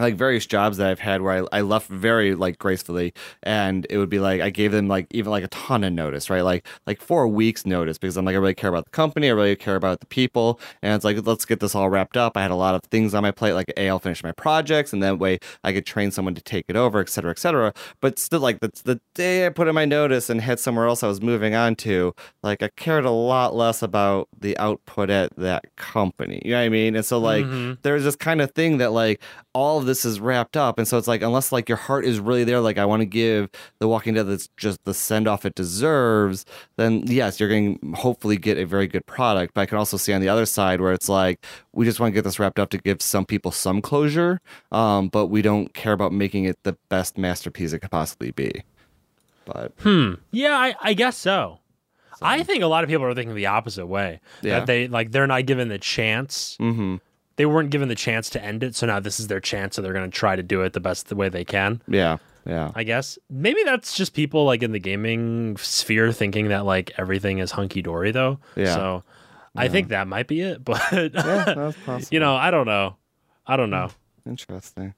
like various jobs that I've had where I, I left very like gracefully and it would be like I gave them like even like a ton of notice, right? Like like four weeks notice because I'm like I really care about the company, I really care about the people, and it's like let's get this all wrapped up. I had a lot of things on my plate, like A, I'll finish my projects, and that way I could train someone to take it over, et cetera, et cetera. But still, like the the day I put in my notice and had somewhere else I was moving on to, like I cared a lot less about the output at that company. You know what I mean? And so like Mhm. there's this kind of thing that like all of this is wrapped up and so it's like unless like your heart is really there like i want to give the walking dead that's just the send off it deserves then yes you're going to hopefully get a very good product but i can also see on the other side where it's like we just want to get this wrapped up to give some people some closure um, but we don't care about making it the best masterpiece it could possibly be but Hmm. Yeah, I, I guess so. I think a lot of people are thinking the opposite way. Yeah. That they like they're not given the chance. hmm They weren't given the chance to end it, so now this is their chance, so they're going to try to do it the best the way they can. yeah yeah I guess maybe that's just people like in the gaming sphere thinking that like everything is hunky dory though. Yeah. So I think that might be it, but yeah that's possible you know, I don't know. I don't know. interesting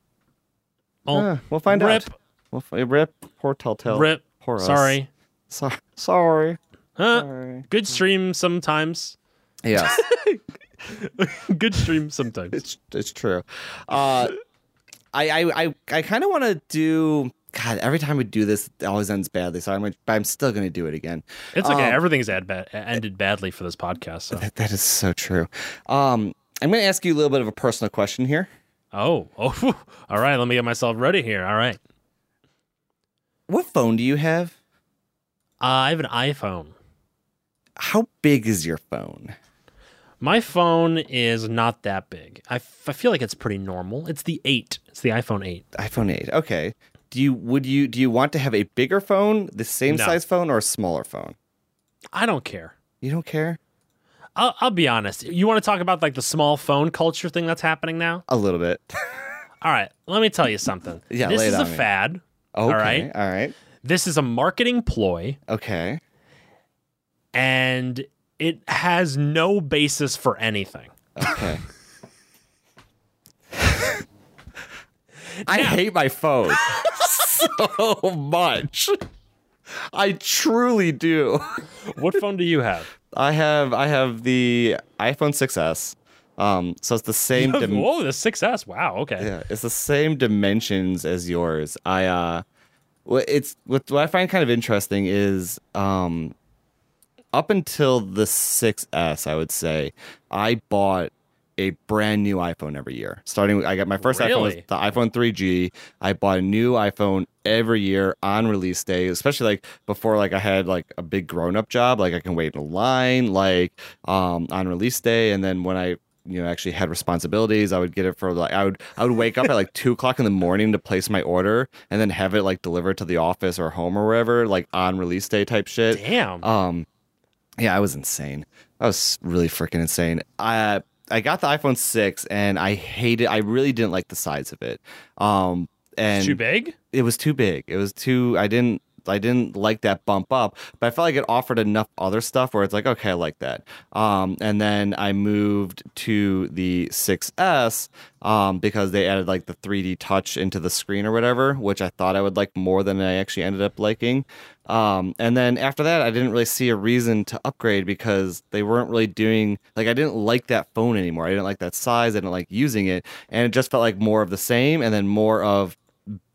Oh, Ah, we'll find rip, out we'll f- rip poor telltale rip. poor us. Sorry. So- sorry Huh? sorry Good stream sometimes. yes Good stream sometimes. it's it's true. Uh, I I I, I kind of want to do. God, every time we do this, it always ends badly. So I'm, but I'm still going to do it again. It's okay. Um, Everything's ad ba- ended badly for this podcast. So. That, that is so true. Um, I'm going to ask you a little bit of a personal question here. Oh, oh, all right. Let me get myself ready here. All right. What phone do you have? Uh, I have an iPhone. How big is your phone? My phone is not that big. I, f- I feel like it's pretty normal. It's the eight. It's the iPhone eight. iPhone 8. Okay. Do you would you do you want to have a bigger phone, the same No. size phone, or a smaller phone? I don't care. You don't care I'll, I'll be honest. You want to talk about like the small phone culture thing that's happening now? a little bit. All right. Let me tell you something. Yeah, This is a me. fad. Okay. right. All right. This is a marketing ploy, Okay. and it has no basis for anything. Okay. I hate my phone so much. I truly do. What phone do you have? I have I have the iPhone 6s. Um, so it's the same. dim- Whoa, the 6S. Wow. Okay. yeah, it's the same dimensions as yours. I uh, what it's what, what I find kind of interesting is um, up until the 6s, I would say I bought a brand new iPhone every year. Starting, with, I got my first iPhone was the iPhone 3G. I bought a new iPhone every year on release day, especially like before like I had like a big grown up job, like I can wait in a line, like um on release day, and then when I you know actually had responsibilities, I would get it for like I would I would wake up at like two o'clock in the morning to place my order and then have it like delivered to the office or home or wherever, like on release day type shit. Damn. Um, yeah, I was insane. I was really freaking insane. I I got the iPhone six and I hated. I really didn't like the size of it. Um, and It's too big? it was too big. It was too. I didn't. I didn't like that bump up, but I felt like it offered enough other stuff where it's like, okay, I like that. Um, and then I moved to the 6S um, because they added like the 3D touch into the screen or whatever, which I thought I would like more than I actually ended up liking. Um, and then after that, I didn't really see a reason to upgrade because they weren't really doing like I didn't like that phone anymore. I didn't like that size. I didn't like using it, and it just felt like more of the same, and then more of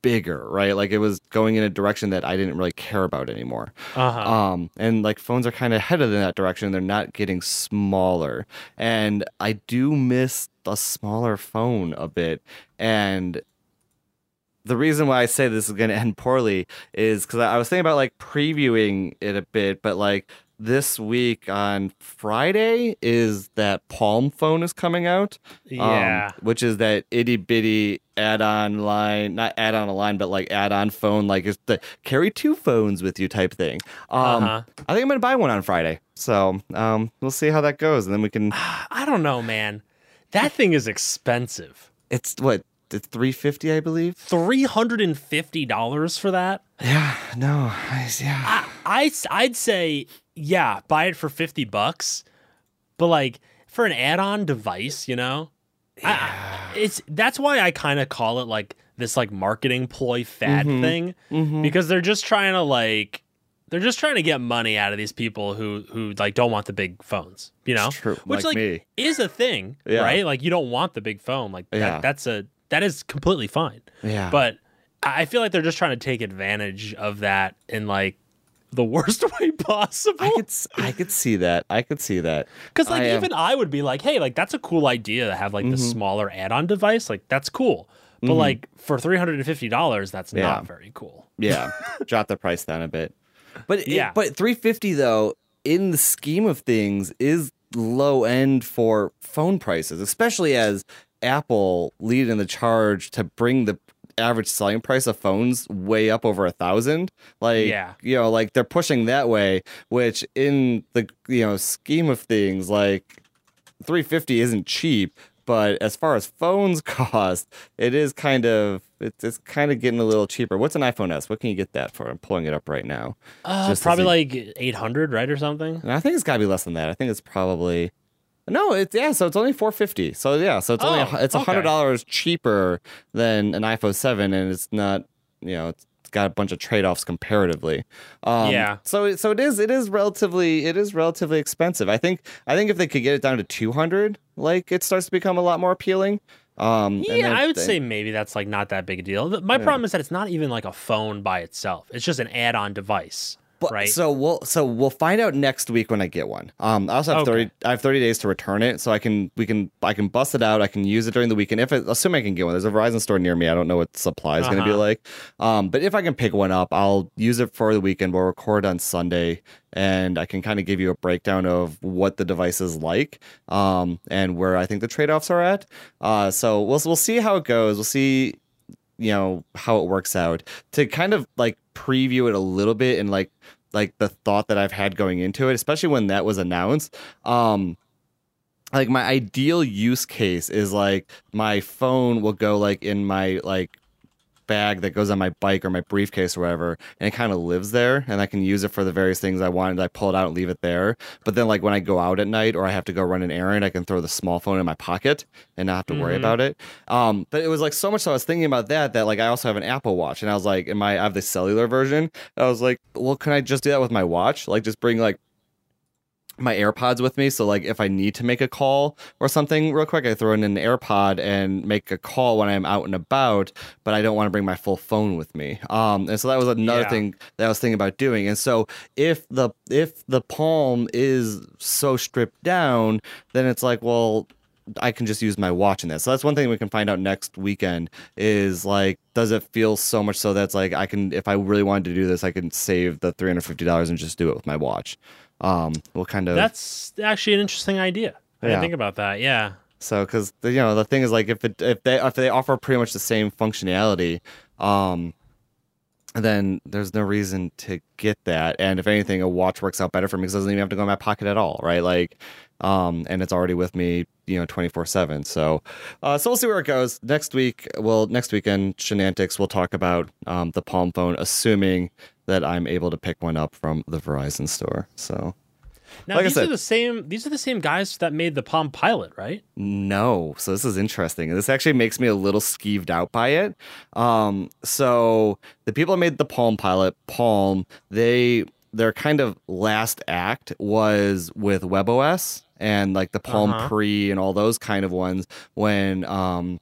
bigger, right? Like it was going in a direction that I didn't really care about anymore. Uh-huh. Um, and like phones are kind of headed in that direction. They're not getting smaller. And I do miss a smaller phone a bit. And the reason why I say this is going to end poorly is because I was thinking about like previewing it a bit, but like this week on Friday is that Palm phone is coming out. um, yeah. which is that itty bitty add on line, not add on a line, but like add on phone, like it's the carry two phones with you type thing. Um, Uh-huh. I think I'm going to buy one on Friday. So um, we'll see how that goes. And then we can, I don't know, man. That thing is expensive. it's what, it's 350 I believe. Three hundred and fifty dollars for that. Yeah, no, I, yeah. I I'd say yeah, buy it for fifty bucks, but like for an add-on device, you know, I- I, it's that's why I kind of call it like this like marketing ploy fad Mm-hmm. thing because they're just trying to like they're just trying to get money out of these people who who like don't want the big phones, you know, True, which like like me. is a thing, Yeah. right? Like you don't want the big phone, like Yeah. that, that's a that is completely fine. Yeah. But I feel like they're just trying to take advantage of that in like the worst way possible. I could, I could see that. I could see that. Because like I, uh, even I would be like, hey, like that's a cool idea to have like Mm-hmm. the smaller add-on device. Like that's cool. But like for three hundred and fifty dollars, that's Yeah. not very cool. Yeah, drop the price down a bit. But it- Yeah. but 350 though, in the scheme of things, is low end for phone prices, especially as Apple lead in the charge to bring the average selling price of phones way up over a thousand. Like Yeah. you know, like they're pushing that way, which in the you know scheme of things, like 350 isn't cheap. But as far as phones cost, it is kind of it's, it's kind of getting a little cheaper. What's an iPhone S? What can you get that for? I'm pulling it up right now. Uh, probably like eight hundred, right, or something. And I think it's got to be less than that. I think it's probably no. It's yeah. So it's only 450. So yeah. So it's only Oh, it's a hundred dollars cheaper than an iPhone 7, and it's not you know it's it's got a bunch of trade offs comparatively. Um, Yeah. So so it is it is relatively it is relatively expensive. I think I think if they could get it down to 200, like it starts to become a lot more appealing. Um, Yeah, I would they- say maybe that's like not that big a deal. My problem is that it's not even like a phone by itself. It's just an add-on device, But, right? So we'll so we'll find out next week when I get one. Um, I also have Okay. thirty. I have thirty days to return it, so I can we can I can bust it out. I can use it during the weekend if it, assume I can get one. There's a Verizon store near me. I don't know what supply is going to be Uh-huh. like. Um, but if I can pick one up, I'll use it for the weekend. We'll record on Sunday, and I can kind of give you a breakdown of what the device is like, um, and where I think the trade offs are at. Uh, so we'll we'll see how it goes. We'll see you know how it works out to kind of like preview it a little bit and like like the thought that I've had going into it, especially when that was announced. Um like my ideal use case is like my phone will go like in my like bag that goes on my bike or my briefcase or whatever and it kind of lives there and I can use it for the various things I wanted. I pull it out and leave it there. But then like when I go out at night or I have to go run an errand, I can throw the small phone in my pocket and not have to worry Mhm. about it. Um but it was like so much so I was thinking about that that like I also have an Apple Watch and I was like, am I I have the cellular version? I was like, well, can I just do that with my watch? Like just bring like my AirPods with me. So like if I need to make a call or something real quick, I throw in an AirPod and make a call when I'm out and about, but I don't want to bring my full phone with me. Um and so that was another Yeah. thing that I was thinking about doing. And so if the if the palm is so stripped down, then it's like, well, I can just use my watch in this. So that's one thing we can find out next weekend is like, does it feel so much so that's like I can, if I really wanted to do this, I can save the three hundred fifty dollars and just do it with my watch. Um, what kind of That's actually an interesting idea. I Yeah. think about that. Yeah. so because you know the thing is like if it if they if they offer pretty much the same functionality, um, then there's no reason to get that. And if anything, a watch works out better for me because it doesn't even have to go in my pocket at all, right? Like, um, and it's already with me, you know, twenty four seven. So, uh, so we'll see where it goes next week. Well, next weekend, Shenantics, we'll talk about um, the Palm phone, assuming that I'm able to pick one up from the Verizon store. So. Now Like these said- are the same. These are the same guys that made the Palm Pilot, right? No. So this is interesting. This actually makes me a little skeeved out by it. Um, so the people that made the Palm Pilot, Palm, they their kind of last act was with WebOS and like the Palm Uh-huh. Pre and all those kind of ones when um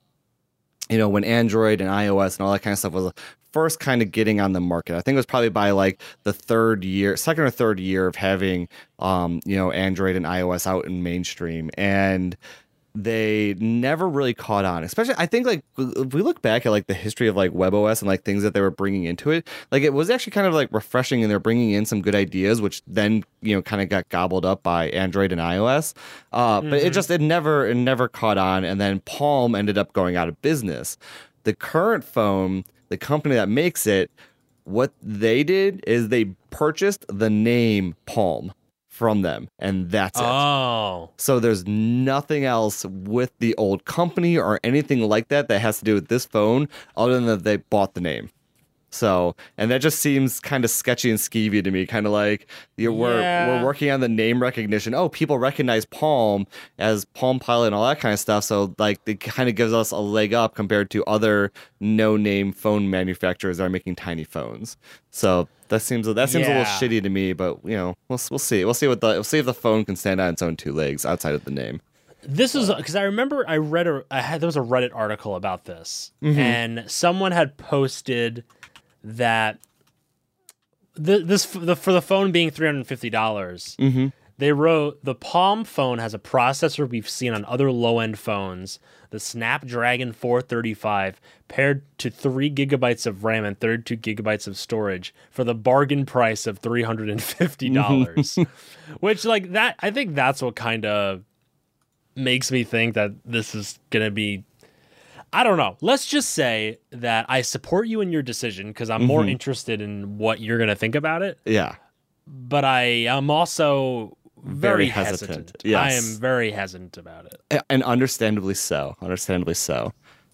you know, when Android and iOS and all that kind of stuff was first kind of getting on the market. I think it was probably by like the third year, second or third year of having, um, you know, Android and iOS out in mainstream. And they never really caught on especially i think like if we look back at like the history of like webos and like things that they were bringing into it like it was actually kind of like refreshing and they're bringing in some good ideas which then you know kind of got gobbled up by android and ios uh, but it just it never it never caught on and then palm ended up going out of business. The current phone the company that makes it what they did is they purchased the name palm from them and that's it Oh. so there's nothing else with the old company or anything like that that has to do with this phone other than that they bought the name. So, and that just seems kind of sketchy and skeevy to me. Kind of like you we're Yeah. we're working on the name recognition. Oh, people recognize Palm as Palm Pilot and all that kind of stuff. So, like, it kind of gives us a leg up compared to other no-name phone manufacturers that are making tiny phones. So that seems that seems a little shitty to me. But you know, we'll we'll see. We'll see what the we'll see if the phone can stand on its own two legs outside of the name. This is because I remember I read a I had there was a Reddit article about this, Mm-hmm. and someone had posted that the, this the, for the phone being three hundred and fifty dollars. Mm-hmm. They wrote the Palm phone has a processor we've seen on other low end phones, the Snapdragon 435, paired to three gigabytes of RAM and 32 gigabytes of storage for the bargain price of three hundred and fifty dollars. Which, like that, I think that's what kind of makes me think that this is gonna be. I don't know. Let's just say that I support you in your decision because I'm more interested in what you're gonna think about it Yeah. but I am also very, Very hesitant. hesitant, I am very hesitant about it. and understandably so understandably so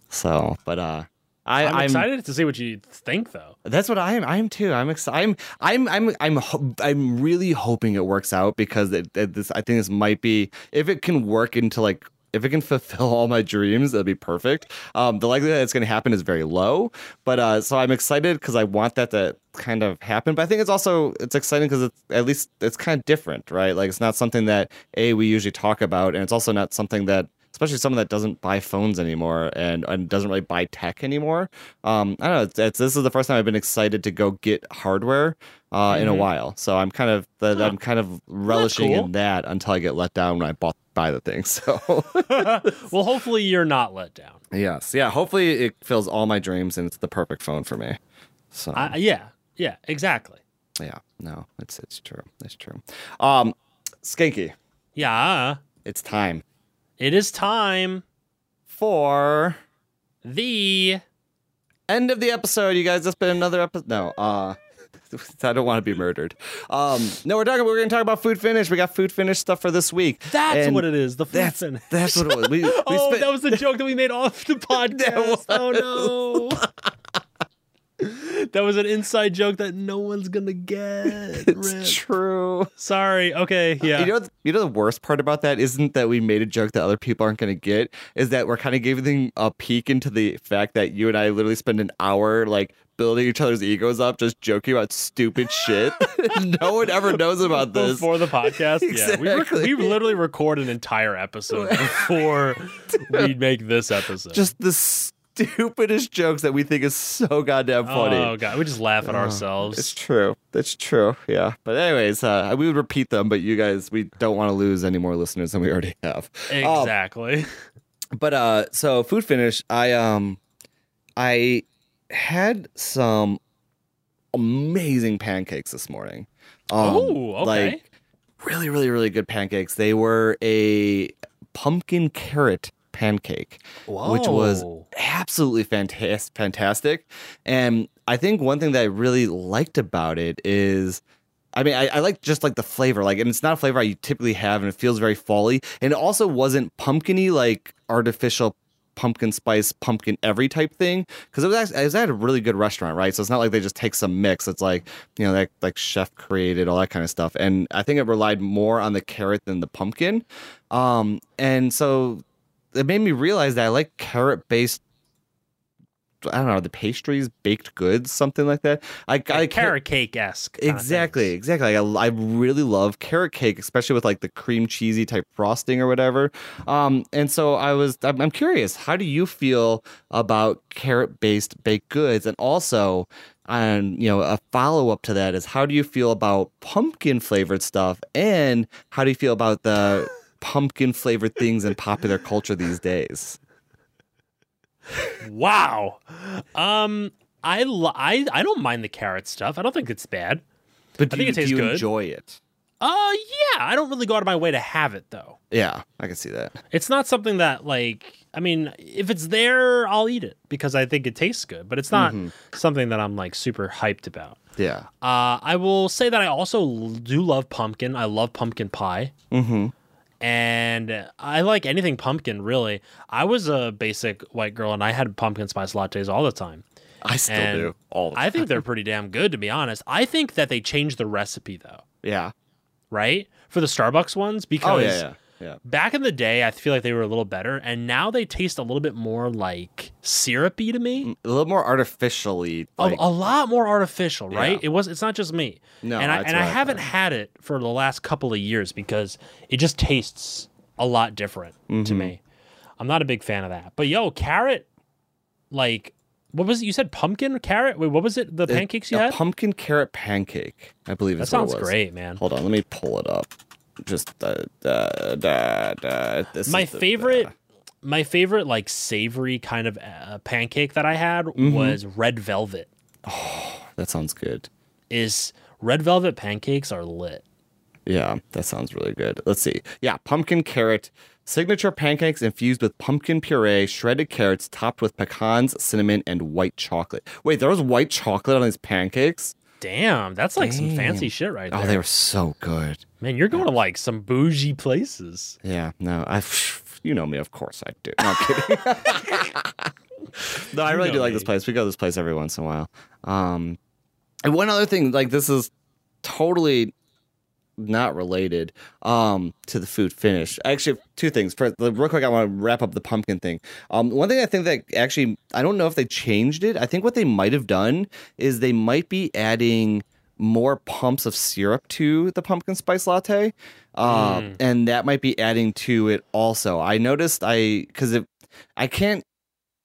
so but uh I, I'm, excited to see what you think, though. That's what I am. I am too. I'm excited. I'm. I'm. I'm. I'm. ho- I'm really hoping it works out because it, it, this. I think this might be if it can work into like if it can fulfill all my dreams, that'd be perfect. Um, the likelihood it's going to happen is very low, but uh, so I'm excited because I want that to kind of happen. But I think it's also it's exciting because it's at least it's kind of different, right? Like it's not something that a we usually talk about, and it's also not something that especially someone that doesn't buy phones anymore and, and doesn't really buy tech anymore. Um, I don't know. It's, it's, this is the first time I've been excited to go get hardware uh, in a while. So I'm kind of that Huh. I'm kind of relishing cool. in that until I get let down when I bought buy the thing. So well, hopefully you're not let down. yes, yeah. Hopefully it fills all my dreams and it's the perfect phone for me. So I, yeah, yeah, exactly. yeah, no, it's it's true. It's true. Um, Skanky, Yeah, it's time it is time. for The end of the episode, you guys. That's been another episode. No, uh, I don't want to be murdered. Um, no, we're talking. We're going to talk about food finish. We got food finish stuff for this week. that's And what it is. The food That's finish. that's what it was. We, we oh, spent- that was the joke that we made off the podcast. oh no. That was an inside joke that no one's gonna get. it's Rip. true. Sorry. Okay. Yeah. You know, you know the worst part about that isn't that we made a joke that other people aren't going to get. Is that we're kind of giving a peek into the fact that you and I literally spend an hour like building each other's egos up, just joking about stupid shit. no one ever knows about this. before the podcast. Yeah, we, rec- we literally record an entire episode before we make this episode. just the stupidest jokes that we think is so goddamn funny. oh god, we just laugh at It's ourselves. It's true. It's true. Yeah. But anyways, uh, we would repeat them, but you guys, we don't want to lose any more listeners than we already have. Um, Exactly. but uh, so food finish, I um, I had some amazing pancakes this morning. Um, Ooh, okay. Like really, really, really good pancakes. They were a pumpkin carrot pancake which was absolutely fantastic fantastic. And i think one thing that i really liked about it is I mean, I, I like just like the flavor, like, and it's not a flavor I typically have, and it feels very folly, and it also wasn't pumpkiny, like artificial pumpkin spice, pumpkin every type thing, because it was actually, it was at a really good restaurant, right? So it's not like they just take some mix. It's like you know, like like chef created all that kind of stuff, and I think it relied more on the carrot than the pumpkin, um, and so it made me realize that I like carrot based I don't know the pastries, baked goods, something like that. I, I Like can't- carrot cake esque. Exactly, exactly. I, I really love carrot cake, especially with like the cream cheesy type frosting or whatever. Um, and so I was, I'm, I'm curious, how do you feel about carrot based baked goods? And also, and you know, a follow up to that is how do you feel about pumpkin flavored stuff? And how do you feel about the pumpkin flavored things in popular culture these days? Wow. Um, I, I I don't mind the carrot stuff. I don't think it's bad. But do think you, it tastes do you good. enjoy it? Uh, yeah. I don't really go out of my way to have it though. Yeah, I can see that. It's not something that like. I mean, if it's there, I'll eat it because I think it tastes good. But it's not something that I'm like super hyped about. Yeah. Uh, I will say that I also do love pumpkin. I love pumpkin pie. Mm-hmm. And I like anything pumpkin. Really, I was a basic white girl, and I had pumpkin spice lattes all the time. I still And do all the I think they're pretty damn good, to be honest. I think that they changed the recipe though, Yeah. right? For the Starbucks ones, because Oh yeah, yeah, yeah. back in the day, I feel like they were a little better, and now they taste a little bit more like syrupy to me. A little more artificially. A- Like, a, lot more artificial, right? Yeah. It was. It's not just me. No, and I and I I haven't had it for the last couple of years because it just tastes a lot different to Mm-hmm. me. I'm not a big fan of that. But yo, carrot, like, what was it? You said pumpkin carrot. Wait, what was it? The pancakes you a had? pumpkin carrot pancake. I believe that sounds great, man. Hold on, let me pull it up. Just uh, da, da, da. This My is the- favorite, my favorite like savory kind of uh, pancake that I had Mm-hmm. was red velvet. oh that sounds good. Is red velvet pancakes are lit. Yeah, that sounds really good. Let's see. Yeah, pumpkin carrot signature pancakes infused with pumpkin puree, shredded carrots, topped with pecans, cinnamon, and white chocolate. Wait, there was white chocolate on these pancakes? Damn, that's like some fancy shit right there. Oh, they were so good. Man, you're going to like some bougie places. Yeah, no, I, you know me, of course I do. No, I'm kidding. no, I really know do like me. this place. We go to this place every once in a while. Um, and one other thing, like this is totally not related um to the food finish. Actually, two things. First, real quick, I want to wrap up the pumpkin thing. Um, one thing I think that actually, I don't know if they changed it. I think what they might have done is they might be adding more pumps of syrup to the pumpkin spice latte, um, and that might be adding to it also. I noticed I because it, I can't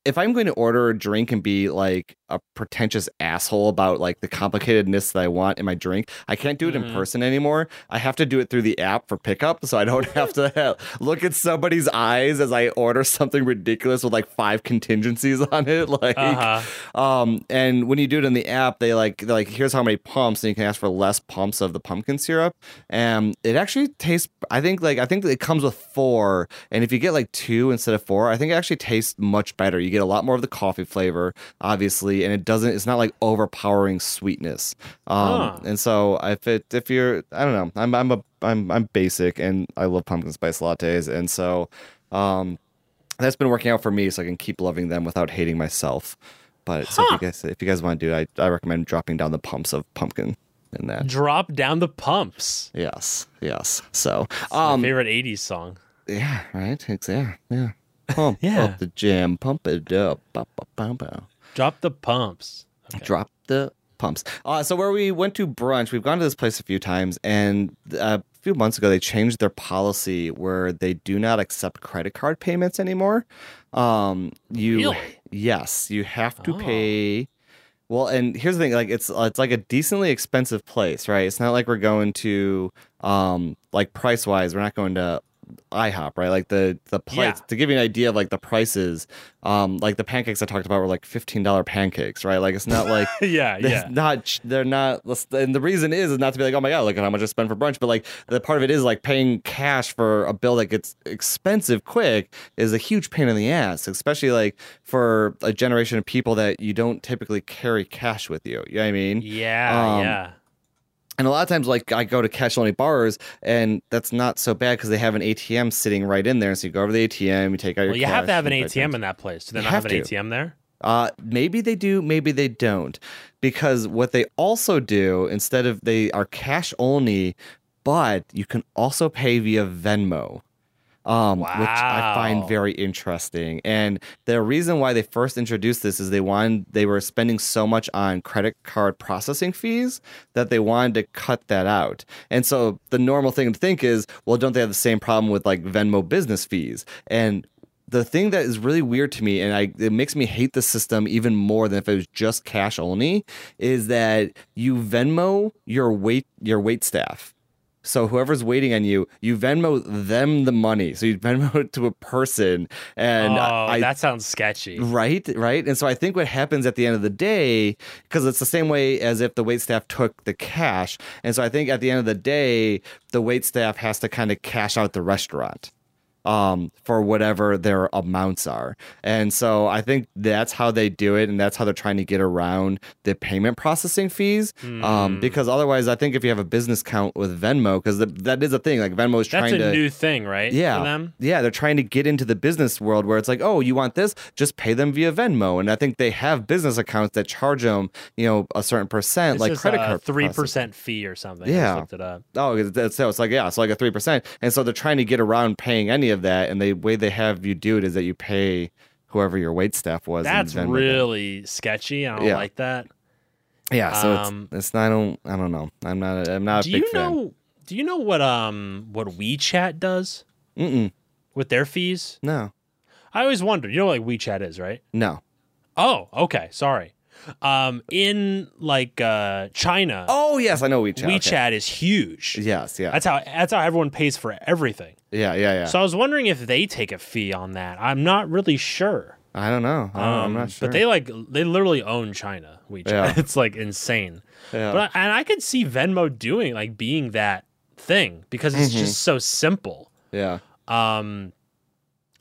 if I'm going to order a drink and be like a pretentious asshole about like the complicatedness that I want in my drink, I can't do it in person anymore. I have to do it through the app for pickup, so I don't have to have, look at somebody's eyes as I order something ridiculous with like five contingencies on it. Like, Uh-huh. um, and when you do it in the app, they like like here's how many pumps, and you can ask for less pumps of the pumpkin syrup, and it actually tastes. I think like I think it comes with four, and if you get like two instead of four, I think it actually tastes much better. You get a lot more of the coffee flavor, obviously, and it doesn't. It's not like overpowering sweetness. Um, Huh. and so if it if you're I don't know, I'm I'm a I'm I'm basic, and I love pumpkin spice lattes, and so um that's been working out for me so I can keep loving them without hating myself. But so if you guys if you guys want to do it, I, I recommend dropping down the pumps of pumpkin in that. Drop down the pumps. Yes, yes. So um favorite 80s song. yeah, right? It's, yeah, yeah. Pump Yeah. up the jam, pump it up, pow, pow, pow, pow. Drop the pumps. drop the pumps. Uh, so where we went to brunch, we've gone to this place a few times, and uh, a few months ago they changed their policy where they do not accept credit card payments anymore. Um, you Really? yes, you have to Oh. pay. Well, and here's the thing: like it's it's like a decently expensive place, right? It's not like we're going to um like price wise, we're not going to IHOP, right? Like the the plates Yeah. to give you an idea of like the prices, um, like the pancakes I talked about were like fifteen dollar pancakes, right? Like it's not like yeah, yeah. not they're not and the reason is is not to be like oh my god look at how much i spend for brunch but like the part of it is like paying cash for a bill that gets expensive quick is a huge pain in the ass especially like for a generation of people that you don't typically carry cash with you you know what i mean Yeah, Um, yeah. And a lot of times like i go to cash only bars and that's not so bad because they have an atm sitting right in there so you go over the atm you take out your Well, you have to have an ATM in that place. Do they You not have, have an to. ATM there? uh, maybe they do, maybe they don't, because what they also do instead of they are cash only, but you can also pay via Venmo. Um, which I find very interesting. And the reason why they first introduced this is they wanted they were spending so much on credit card processing fees that they wanted to cut that out. And so the normal thing to think is, well, don't they have the same problem with like Venmo business fees? And the thing that is really weird to me and I it makes me hate the system even more than if it was just cash only is that you Venmo your wait your wait staff. So whoever's waiting on you, you Venmo them the money. So you Venmo it to a person and oh, I that sounds sketchy. Right, right. And so I think what happens at the end of the day, because it's the same way as if the wait staff took the cash. And so I think at the end of the day, the wait staff has to kind of cash out the restaurant um, for whatever their amounts are. And so I think that's how they do it. And that's how they're trying to get around the payment processing fees. Hmm. Um, because otherwise, I think if you have a business account with Venmo, because that is a thing, like Venmo is trying That's trying a to. new thing, right? Yeah. For them? Yeah, they're trying to get into the business world where it's like, oh, you want this? Just pay them via Venmo. And I think they have business accounts that charge them, you know, a certain percent, It's like credit a card. three processing. percent fee or something. I Yeah. just looked it up. Oh, so it's like yeah, it's like a three percent, and so they're trying to get around paying any of that, and the way they have you do it is that you pay whoever your wait staff was. That's really sketchy. I don't Yeah. like that. yeah. So um, it's it's not. I don't I don't know. I'm not. I'm not a do big you fan. know? Do you know what um what WeChat does Mm-mm. with their fees? No. I always wondered. You know what like WeChat is, right? No. Oh, okay. Sorry. Um, in like uh China, Oh yes, I know WeChat. okay. Is huge. Yes. Yeah. That's how that's how everyone pays for everything. yeah. Yeah. Yeah. So I was wondering if they take a fee on that. I'm not really sure. I don't know. I I'm Um, not sure. But they like they literally own China WeChat. Yeah. It's like insane. Yeah. But and I could see Venmo doing like being that thing because it's Mm-hmm. just so simple. yeah. Um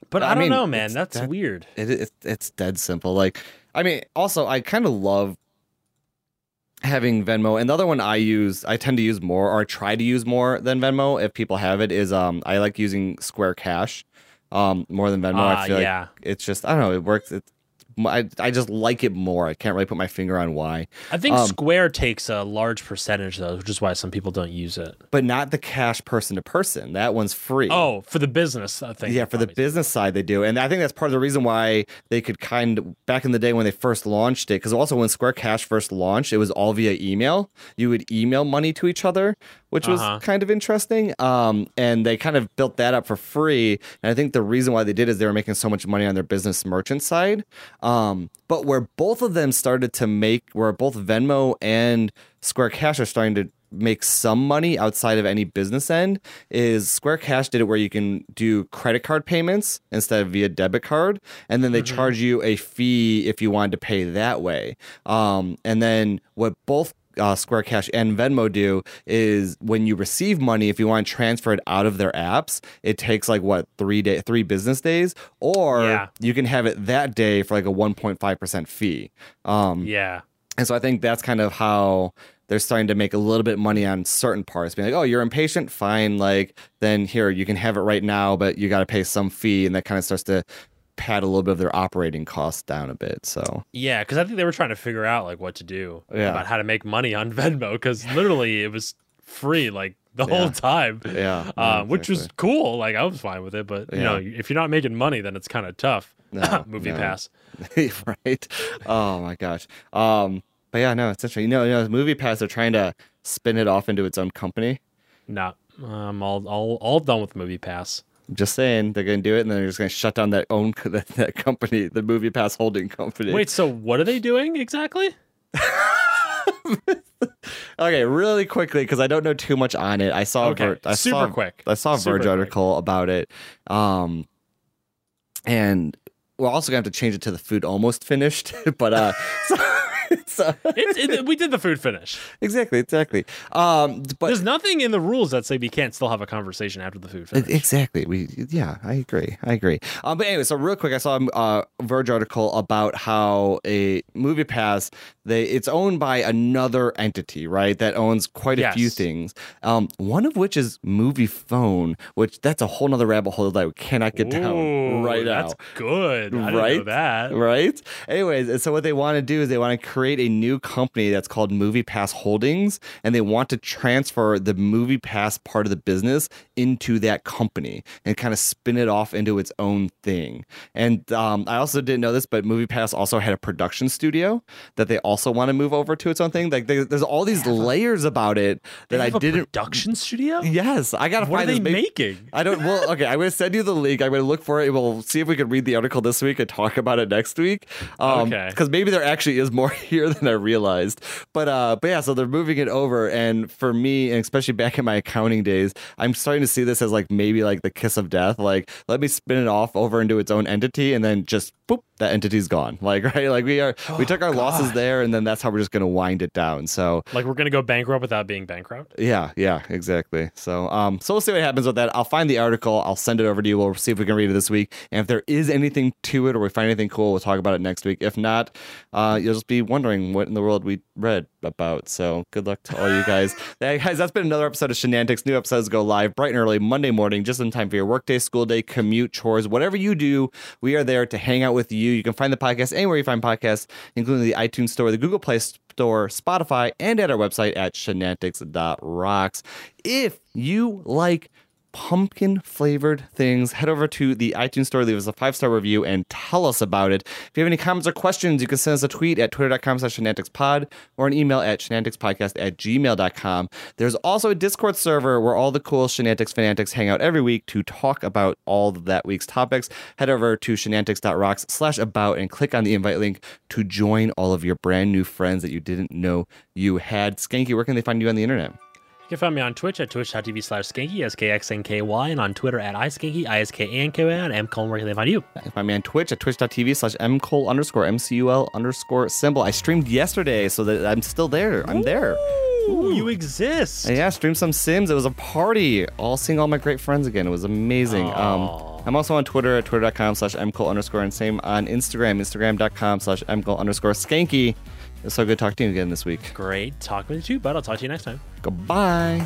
but I I, don't mean, know, man. That's that- weird. it, it it's dead simple. Like, I mean, also I kind of love having Venmo, and the other one I use, I tend to use more, or I try to use more than Venmo. If people have it, is um, I like using Square Cash, um, more than Venmo. Ah, I feel yeah. like it's just I don't know, it works. I, I just like it more. I can't really put my finger on why, I think um, Square takes a large percentage though, which is why some people don't use it. but not the cash person to person. That one's free. Oh, for the business thing. Yeah, for the business side, they do, and I think that's part of the reason why they could kind of back in the day when they first launched it. Because also when Square Cash first launched, it was all via email. You would email money to each other, which was Uh-huh. kind of interesting. Um, and they kind of built that up for free. And I think the reason why they did is they were making so much money on their business merchant side. Um, but where both of them started to make, where both Venmo and Square Cash are starting to make some money outside of any business end is Square Cash did it where you can do credit card payments instead of via debit card, and then they charge you a fee if you wanted to pay that way. Um, and then what both uh, Square Cash and Venmo do is when you receive money, if you want to transfer it out of their apps, it takes like what three day, three business days, or Yeah. you can have it that day for like a 1.5 percent fee. Um, Yeah. and so I think that's kind of how they're starting to make a little bit money on certain parts. Being like, oh, you're impatient? Fine. Like, then here, you can have it right now, but you got to pay some fee. And that kind of starts to pad a little bit of their operating costs down a bit. So, Yeah, because I think they were trying to figure out like what to do Yeah. about how to make money on Venmo because literally it was free like the Yeah. whole time. yeah. Uh, yeah, which was cool. Like I was fine with it, but you know, if you're not making money, then it's kind of tough. No, Movie no. pass. right. Oh, my gosh. Um, but yeah, no, it's interesting. You know, you know, Movie Pass, they're trying to spin it off into its own company. No, I'm all all all done with Movie Pass. Just saying they're going to do it and then they're just going to shut down that own that, that company, the Movie Pass holding company. Wait, so what are they doing exactly? Okay, really quickly because I don't know too much on it. I saw Okay, a Ver- I super saw, quick. I saw a Super Verge quick. article about it, um, and we're also gonna have to change it to the food almost finished. but uh, so, so It's it, we did the food finish. exactly, exactly. Um, but There's nothing in the rules that say we can't still have a conversation after the food finish. Exactly. We yeah, I agree. I agree. Um, but anyway, so real quick, I saw a uh, Verge article about how a Movie Pass they it's owned by another entity, right? That owns quite a Yes. few things. Um, one of which is Moviefone, which that's a whole nother rabbit hole that we cannot get down Ooh, right now. That's good. I didn't know Right? that. Right? Anyways, so what they want to do is they want to create a new company that's called Movie Pass Holdings, and they want to transfer the Movie Pass part of the business into that company and kind of spin it off into its own thing. And um, I also didn't know this, but Movie Pass also had a production studio that they also want to move over to its own thing. Like they, there's all these layers about it that I didn't. production studio? Yes, I gotta What are find they this. Maybe- making? I don't. Well, okay. I'm gonna send you the link. I'm gonna look for it. We'll see if we can read the article this week and talk about it next week. Um, Okay. Because maybe there actually is more here than I realized. But uh, but yeah. So they're moving it over, and for me, and especially back in my accounting days, I'm starting to see this as like maybe like the kiss of death. Like let me spin it off over into its own entity, and then just boop, that entity's gone. Like right. Like we are. we took our losses there, and then that's how we're just gonna wind it down. So Like we're gonna go bankrupt without being bankrupt? yeah, yeah, exactly. So, um, so we'll see what happens with that. I'll find the article. I'll send it over to you. We'll see if we can read it this week. And if there is anything to it or we find anything cool, we'll talk about it next week. If not, uh, you'll just be wondering what in the world we read about. So, good luck to all you guys. Hey, guys, that's been another episode of Shenantics. New episodes go live bright and early Monday morning, just in time for your workday, school day, commute, chores, whatever you do. We are there to hang out with you. You can find the podcast anywhere you find podcasts, including the iTunes Store, the Google Play Store, Spotify, and at our website at shenantics.rocks. If you like pumpkin flavored things, head over to the iTunes store, leave us a five star review, and tell us about it. If you have any comments or questions, you can send us a tweet at twitter.com slash shenanticspod or an email at shenanticspodcast at gmail.com. There's also a Discord server where all the cool Shenantics fanatics hang out every week to talk about all of that week's topics. Head over to shenantics.rocks slash about and click on the invite link to join all of your brand new friends that you didn't know you had. Skanky, where can they find you on the internet? You can find me on Twitch at twitch.tv slash skanky, S-K-X-N-K-Y, and on Twitter at iskanky, I-S-K-A-N-K-Y, and M. Colin, where can they find you? You can Find me on Twitch at twitch.tv slash mcol underscore mcul underscore symbol. I streamed yesterday, so that I'm still there. I'm there. Ooh, you exist. Yeah, streamed some Sims. It was a party. All seeing all my great friends again. It was amazing. Um, I'm also on Twitter at twitter.com slash mcol underscore and same on Instagram, instagram.com slash mcol underscore skanky. It's so good talking to you again this week. Great talking with you, bud. I'll talk to you next time. Goodbye.